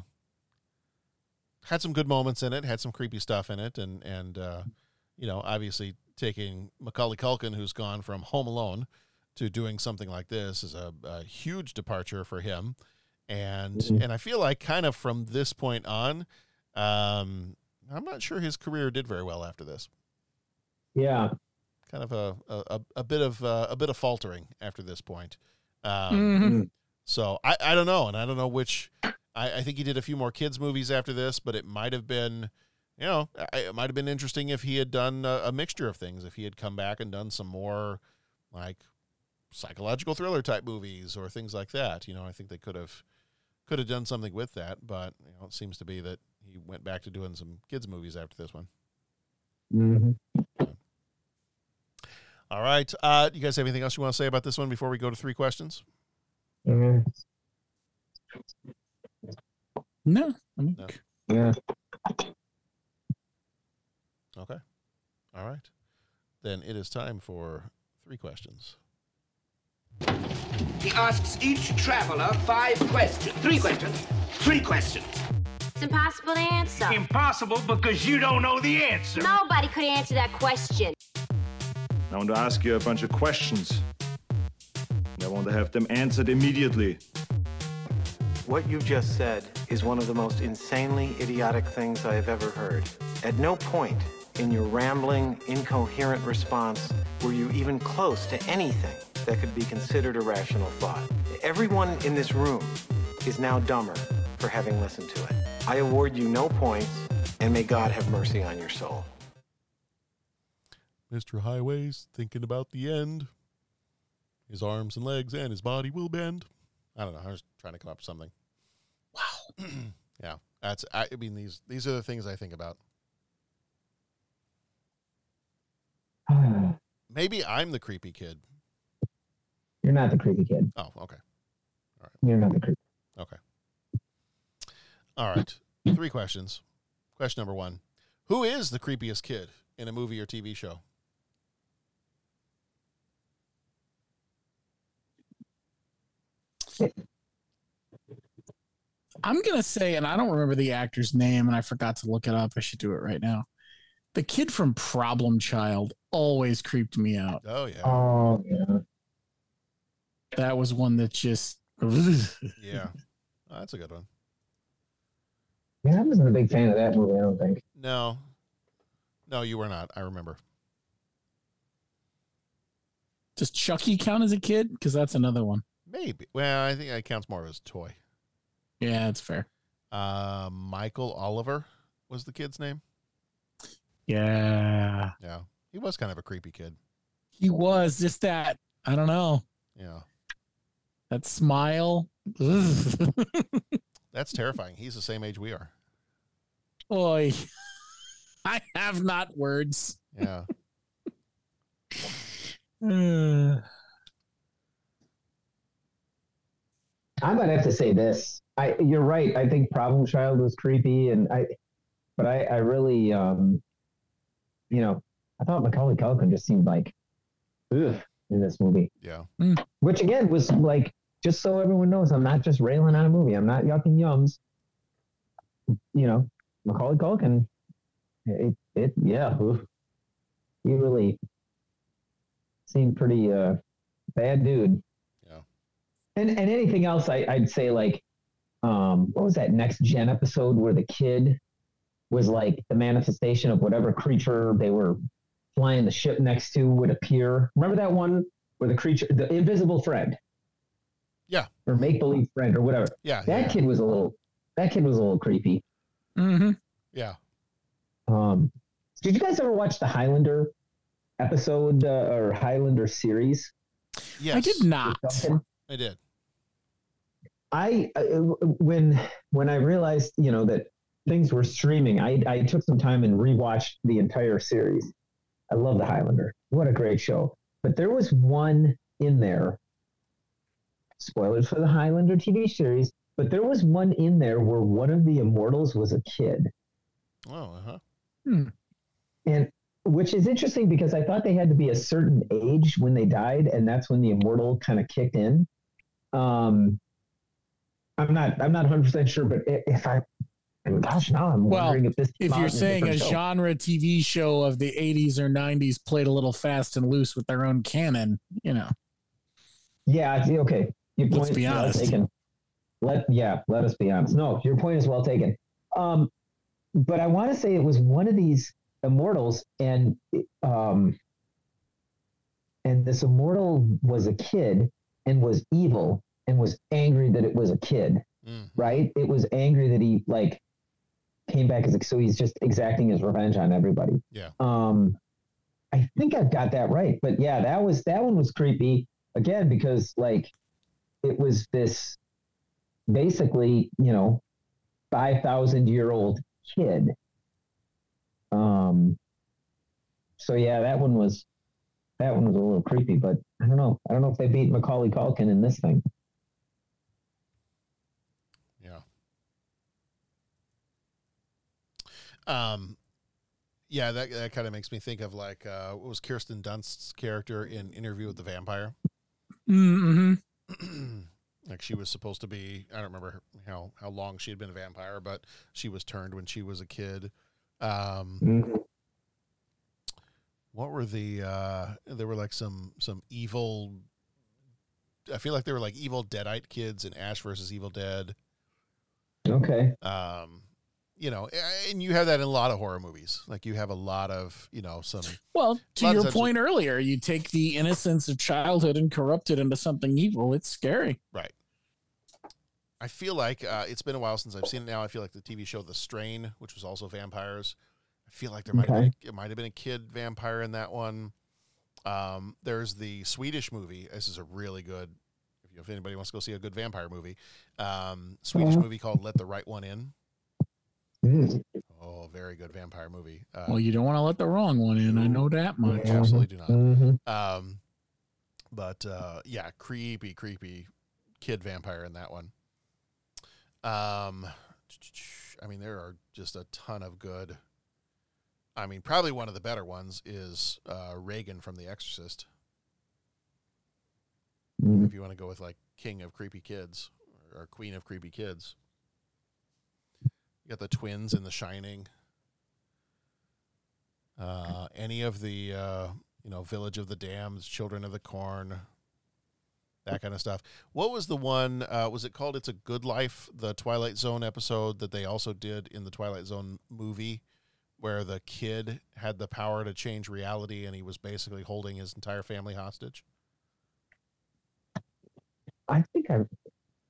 had some good moments in it, had some creepy stuff in it, and and uh, you know, obviously taking Macaulay Culkin, who's gone from Home Alone to doing something like this, is a, a huge departure for him. And Mhm. and I feel like kind of from this point on, um, I'm not sure his career did very well after this. Yeah. Kind of a a, a- a bit of uh, a bit of faltering after this point. Um, Mhm. So I, I don't know, and I don't know which. I, I think he did a few more kids movies after this, but it might have been, you know, I- it might have been interesting if he had done a, a mixture of things. If he had come back and done some more, like psychological thriller type movies or things like that. You know, I think they could have could have done something with that, but you know, it seems to be that he went back to doing some kids movies after this one. Mm-hmm. All right, uh, you guys have anything else you want to say about this one before we go to three questions? Mhm. No. No. Yeah. Okay. All right. Then it is time for three questions. He asks each traveler five questions. Three questions. Three questions. It's impossible to answer. Impossible because you don't know the answer. Nobody could answer that question. I want to ask you a bunch of questions. And I want to have them answered immediately. What you just said is one of the most insanely idiotic things I have ever heard. At no point in your rambling, incoherent response were you even close to anything that could be considered a rational thought. Everyone in this room is now dumber for having listened to it. I award you no points, and may God have mercy on your soul. Mr. Highways thinking about the end. His arms and legs and his body will bend. I don't know. I was trying to come up with something. Wow. yeah, that's. I, I mean, these these are the things I think about. Maybe I'm the creepy kid. You're not the creepy kid. Oh, okay, All right. You're not the creepy. okay. All right. Three questions. Question number one: Who is the creepiest kid in a movie or TV show? I'm gonna say, and I don't remember the actor's name, and I forgot to look it up. I should do it right now. The kid from Problem Child always creeped me out. Oh yeah. Oh yeah. That was one that just Yeah, Oh, that's a good one. Yeah, I wasn't a big fan of that movie. I don't think. No, no, you were not. I remember. Does Chucky count as a kid? Because that's another one. Maybe. Well, I think that counts more as a toy. Yeah, that's fair. Uh, Michael Oliver was the kid's name. Yeah, Yeah, he was kind of a creepy kid. he was just that. I don't know Yeah, that smile. That's terrifying. He's the same age we are. Boy, I have not words. Yeah. Uh, I might have to say this. I you're right. I think Problem Child was creepy, and I, but I I really um, you know, I thought Macaulay Culkin just seemed like, ugh, in this movie. Yeah. Which again was like, just so everyone knows, I'm not just railing on a movie. I'm not yucking yums. You know, Macaulay Culkin. It it yeah, oof. he really seemed pretty uh bad dude. Yeah. And and anything else I, I'd say like um what was that next gen episode where the kid was like the manifestation of whatever creature they were flying the ship next to would appear. Remember that one where the creature the invisible friend Yeah. or make believe friend or whatever. Yeah. That yeah. kid was a little that kid was a little creepy. mm-hmm. Yeah. Um did you guys ever watch the Highlander episode uh, or Highlander series? Yes. I did not. Duncan? I did. I uh, when when I realized you know that things were streaming, I I took some time and rewatched the entire series. I love the Highlander. What a great show! But there was one in there. Spoilers for the Highlander TV series, but there was one in there where one of the immortals was a kid, Oh, uh huh. and which is interesting because I thought they had to be a certain age when they died, and that's when the immortal kind of kicked in. Um, I'm not I'm not 100 percent sure, but if I, gosh, now I'm Well, wondering if this if you're saying a genre TV show of the 80s or 90s played a little fast and loose with their own canon, you know. Yeah, okay. Your Let's point be is well honest. taken. Let yeah, let us be honest. No, your point is well taken. Um, but I want to say it was one of these immortals, and um, and this immortal was a kid and was evil and was angry that it was a kid. Right? It was angry that he like came back as a so he's just exacting his revenge on everybody. Yeah. Um, I think I've got that right, but yeah, that was that one was creepy again because like it was this basically you know five thousand year old kid. Um. So yeah, that one was that one was a little creepy, but I don't know. I don't know if they beat Macaulay Culkin in this thing. Yeah. Um, yeah, that that kind of makes me think of like uh, what was Kirsten Dunst's character in Interview with the Vampire? Mm-hmm. like she was supposed to be. I don't remember how how long she had been a vampire, but she was turned when she was a kid. Um, Mm-hmm. What were the? Uh, there were like some some evil. I feel like they were like evil Deadite kids in Ash versus Evil Dead. Okay. Um, you know, and you have that in a lot of horror movies. Like you have a lot of, you know, some. Well, to your times- point earlier, you take the innocence of childhood and corrupt it into something evil. It's scary. Right. I feel like uh, it's been a while since I've seen it. Now I feel like the TV show The Strain, which was also vampires. I feel like there might have been a, it might have been a kid vampire in that one. Um, there's the Swedish movie. This is a really good. If, you, if anybody wants to go see a good vampire movie, um, Swedish Mhm. movie called Let the Right One In. Mm. Oh, very good vampire movie. Uh, Well, you don't want to let the wrong one in. I know that much. Absolutely do not. Mhm. Um, but uh, yeah, creepy, creepy kid vampire in that one. Um, I mean, there are just a ton of good. I mean, probably one of the better ones is uh, Regan from The Exorcist. Mhm. If you want to go with like King of Creepy Kids or Queen of Creepy Kids, you got the twins in The Shining. Uh, any of the uh, you know Village of the Damned, Children of the Corn, that kind of stuff. What was the one? Uh, was it called "It's a Good Life"? The Twilight Zone episode that they also did in the Twilight Zone movie, where the kid had the power to change reality, and he was basically holding his entire family hostage. I think I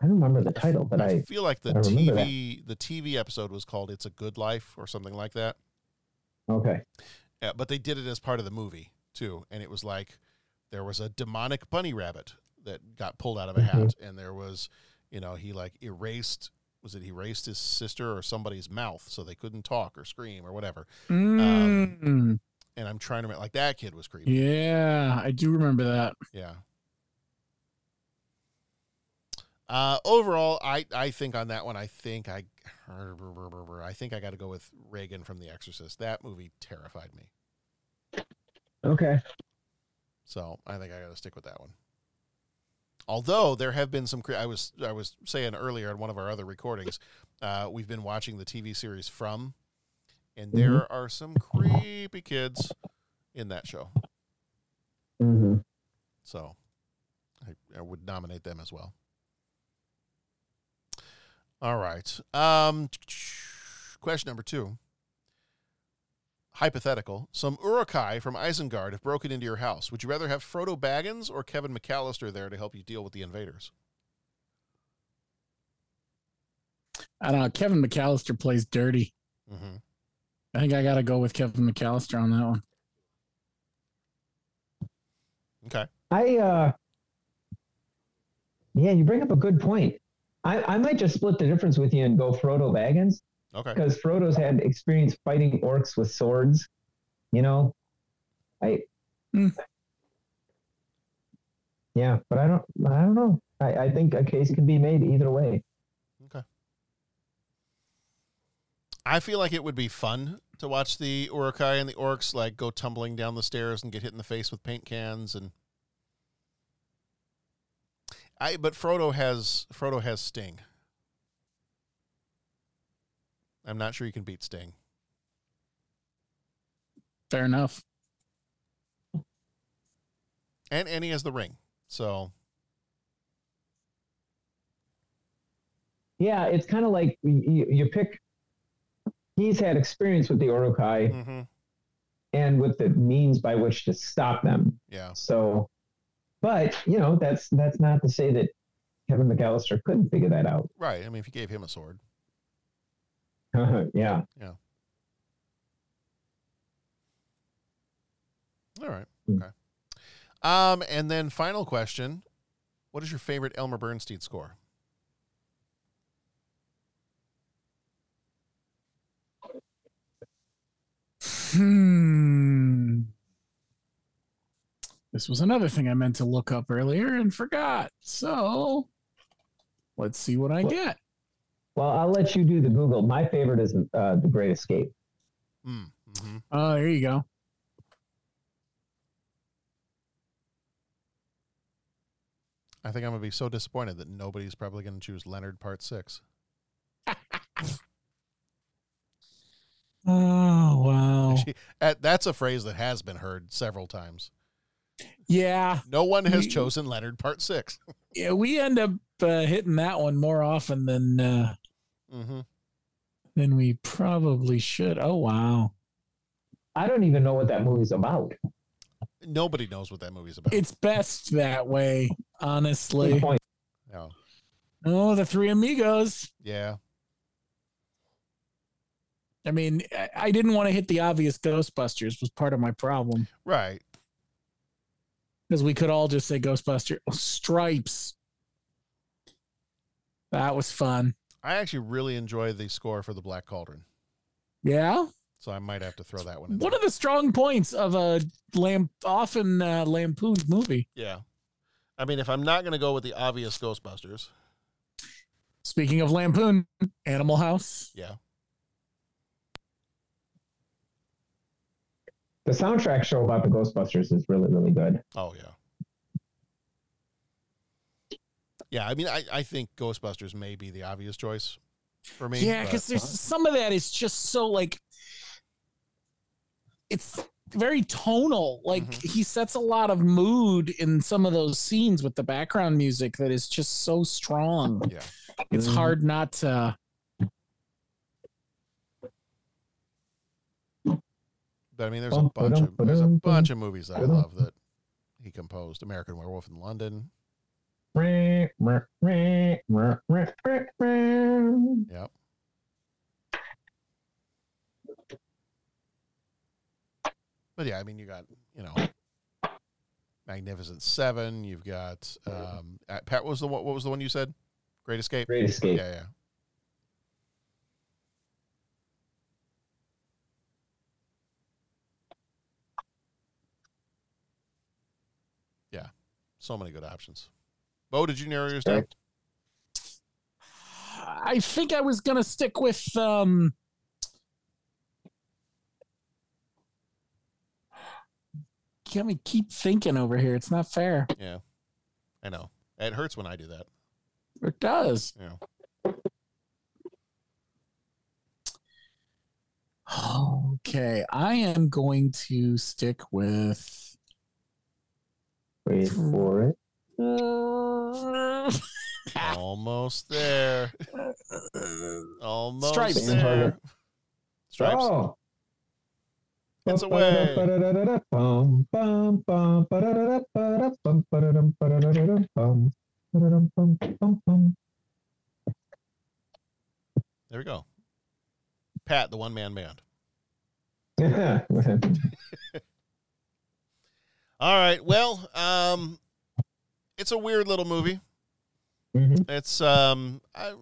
I don't remember the title, but I, feel like the I. TV the TV episode was called "It's a Good Life" or something like that. Okay. Yeah, but they did it as part of the movie too, and it was like there was a demonic bunny rabbit that got pulled out of a hat, mm-hmm. and there was, you know, he like erased. Was it he erased his sister or somebody's mouth so they couldn't talk or scream or whatever? Um, Mm. and I'm trying to remember, like that kid was creepy. yeah, I do remember that. Yeah. Uh, overall, I, I think on that one, I think I, I think I got to go with Regan from The Exorcist. That movie terrified me, Okay. so I think I got to stick with that one. Although there have been some, cre- I was I was saying earlier in one of our other recordings, uh, we've been watching the TV series From, and there are some creepy kids in that show. Mm-hmm. So I, I would nominate them as well. All right. Um, question number two. Hypothetical. Some Uruk-hai from Isengard have broken into your house. Would you rather have Frodo Baggins or Kevin McCallister there to help you deal with the invaders? I don't know. Kevin McCallister plays dirty. Mm-hmm. I think I got to go with Kevin McCallister on that one. Okay. I uh yeah, you bring up a good point. I, I might just split the difference with you and go Frodo Baggins Okay. because Frodo's had experience fighting orcs with swords. You know, I hmm. yeah, but I don't I don't know. I, I think a case can be made either way. Okay. I feel like it would be fun to watch the Uruk-hai and the orcs like go tumbling down the stairs and get hit in the face with paint cans and I but Frodo has Frodo has Sting. I'm not sure you can beat Sting. Fair enough. And and he has the ring. So Yeah, it's kind of like you, you pick. He's had experience with the Uruk-hai mhm. and with the means by which to stop them. yeah. So, but you know, that's that's not to say that Kevin McCallister couldn't figure that out. Right. I mean if you gave him a sword. yeah. Yeah. All right. Hmm. Okay. Um, and then final question: What is your favorite Elmer Bernstein score? Hmm. This was another thing I meant to look up earlier and forgot. So let's see what I Well- get. Well, I'll let you do the Google. My favorite is uh, The Great Escape. Mm, hmm Oh, there you go. I think I'm gonna be so disappointed that nobody's probably gonna choose Leonard Part Six. Oh, wow. She- that- that's a phrase that has been heard several times. Yeah. No one has We- chosen Leonard Part Six. Yeah, we end up uh, hitting that one more often than uh, mm-hmm. than we probably should. Oh, wow. I don't even know what that movie's about. Nobody knows what that movie's about. It's best that way, honestly. Good. Yeah. Oh, the three amigos. Yeah. I mean, I- I didn't want to hit the obvious Ghostbusters was part of my problem Right. because we could all just say Ghostbuster oh, Stripes. That was fun. I actually really enjoy the score for the Black Cauldron, Yeah. so I might have to throw that one in. One there. of the strong points of a lamp often uh, lampooned movie. Yeah. I mean, if I'm not going to go with the obvious Ghostbusters, Speaking of lampoon, Animal House. yeah. The soundtrack show about the Ghostbusters is really, really good. Oh yeah. Yeah, I mean, I, I think Ghostbusters may be the obvious choice for me. Yeah, because there's some of that is just so like it's very tonal. Like Mm-hmm. he sets a lot of mood in some of those scenes with the background music that is just so strong. Yeah. It's Mhm. hard not to But I mean, there's a bunch of there's a bunch of movies that I love that he composed. American Werewolf in London. Yep. Yep. But yeah, I mean, you got you know, Magnificent Seven. You've got um, uh, Pat. What was the what was the one you said? Great Escape. Great Escape. Yeah, yeah. Yeah, so many good options. Bo, did you narrow yours down? I think I was gonna stick with um Let me keep thinking over here. It's not fair. Yeah, I know. It hurts when I do that. It does. Yeah. Okay, I am going to stick with. Wait for it. Almost there. Almost Stripes. there. Stripes. Oh. It's away. There we go. Pat, the one man band. Yeah. All right. Well, um, it's a weird little movie. Mhm. It's um, I,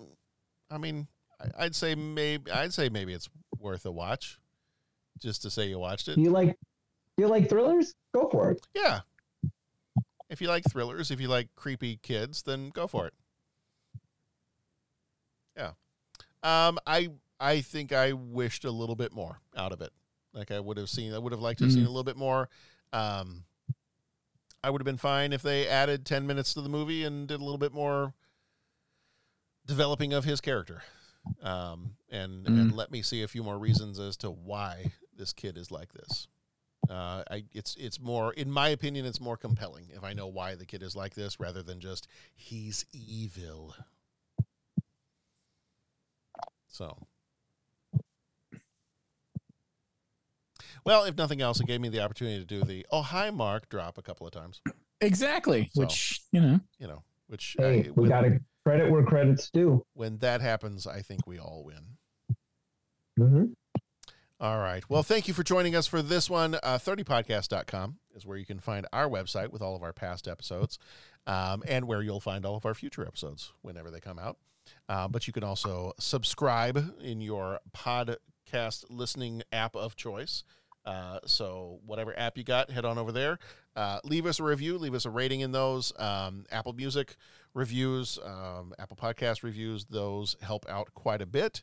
I mean, I- I'd say maybe I'd say maybe it's worth a watch, just to say you watched it. You like you like thrillers? Go for it. Yeah. If you like thrillers, if you like creepy kids, then go for it. Yeah. Um, I I think I wished a little bit more out of it. Like I would have seen, I would have liked to have seen Mhm. a little bit more. Um, I would have been fine if they added ten minutes to the movie and did a little bit more developing of his character, um, and and Mhm. let me see a few more reasons as to why this kid is like this. Uh, I it's it's more, in my opinion, it's more compelling if I know why the kid is like this rather than just he's evil. So, well, if nothing else, it gave me the opportunity to do the "Oh hi, Mark" drop a couple of times. Exactly. So- Which you know. You know, which Hey, I- we when- got to credit where credit's due. when that happens, I think we all win. hmm All right. Well, thank you for joining us for this one. Uh, 30podcast.com is where you can find our website with all of our past episodes um, and where you'll find all of our future episodes whenever they come out. Uh, but you can also subscribe in your podcast listening app of choice. Uh, so, whatever app you got, head on over there. Uh, leave us a review, leave us a rating in those. Um, Apple Music reviews, um, Apple Podcast reviews, those help out quite a bit.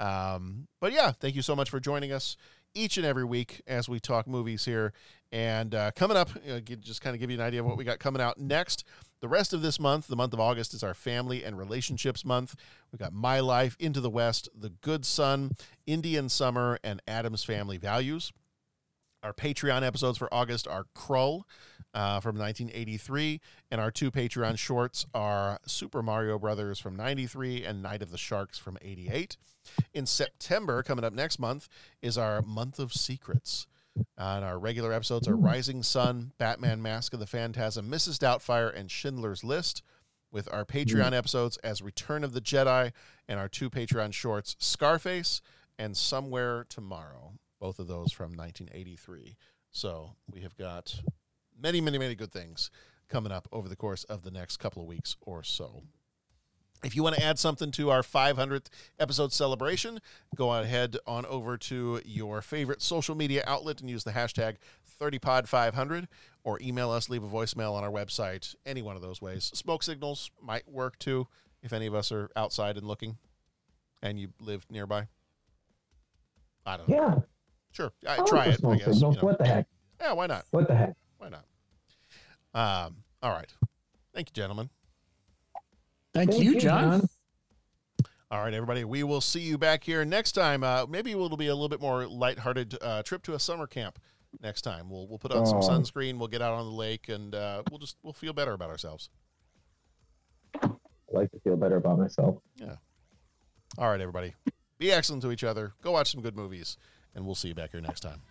Um, but yeah, thank you so much for joining us each and every week as we talk movies here. And uh, coming up, uh, gi- just kind of give you an idea of what we got coming out next. The rest of this month, the month of August, is our family and relationships month. We've got My Life, Into the West, The Good Son, Indian Summer, and Addams Family Values. Our Patreon episodes for August are Krull uh, from 1983, and our two Patreon shorts are Super Mario Brothers from 93 and Night of the Sharks from 88. In September, coming up next month, is our Month of Secrets. Uh, and our regular episodes are Rising Sun, Batman Mask of the Phantasm, Mrs. Doubtfire, and Schindler's List. With our Patreon episodes as Return of the Jedi and our two Patreon shorts, Scarface and Somewhere Tomorrow. Both of those from 1983. So we have got many, many, many good things coming up over the course of the next couple of weeks or so. If you want to add something to our 500th episode celebration, go ahead on over to your favorite social media outlet and use the hashtag 30pod500 or email us, leave a voicemail on our website, any one of those ways. Smoke signals might work too if any of us are outside and looking and you live nearby. I don't know. Yeah. Sure. I, I try the it, I guess. you know. What the heck? Yeah, why not? What the heck? Why not? Um, all right. Thank you, gentlemen. Thank, Thank you, you, John. John. All right, everybody. We will see you back here next time. Uh, maybe it'll be a little bit more lighthearted uh, trip to a summer camp next time. We'll we'll put on some Oh. sunscreen. We'll get out on the lake, and uh, we'll just we'll feel better about ourselves. I like to feel better about myself. Yeah. All right, everybody. Be excellent to each other. Go watch some good movies, and we'll see you back here next time.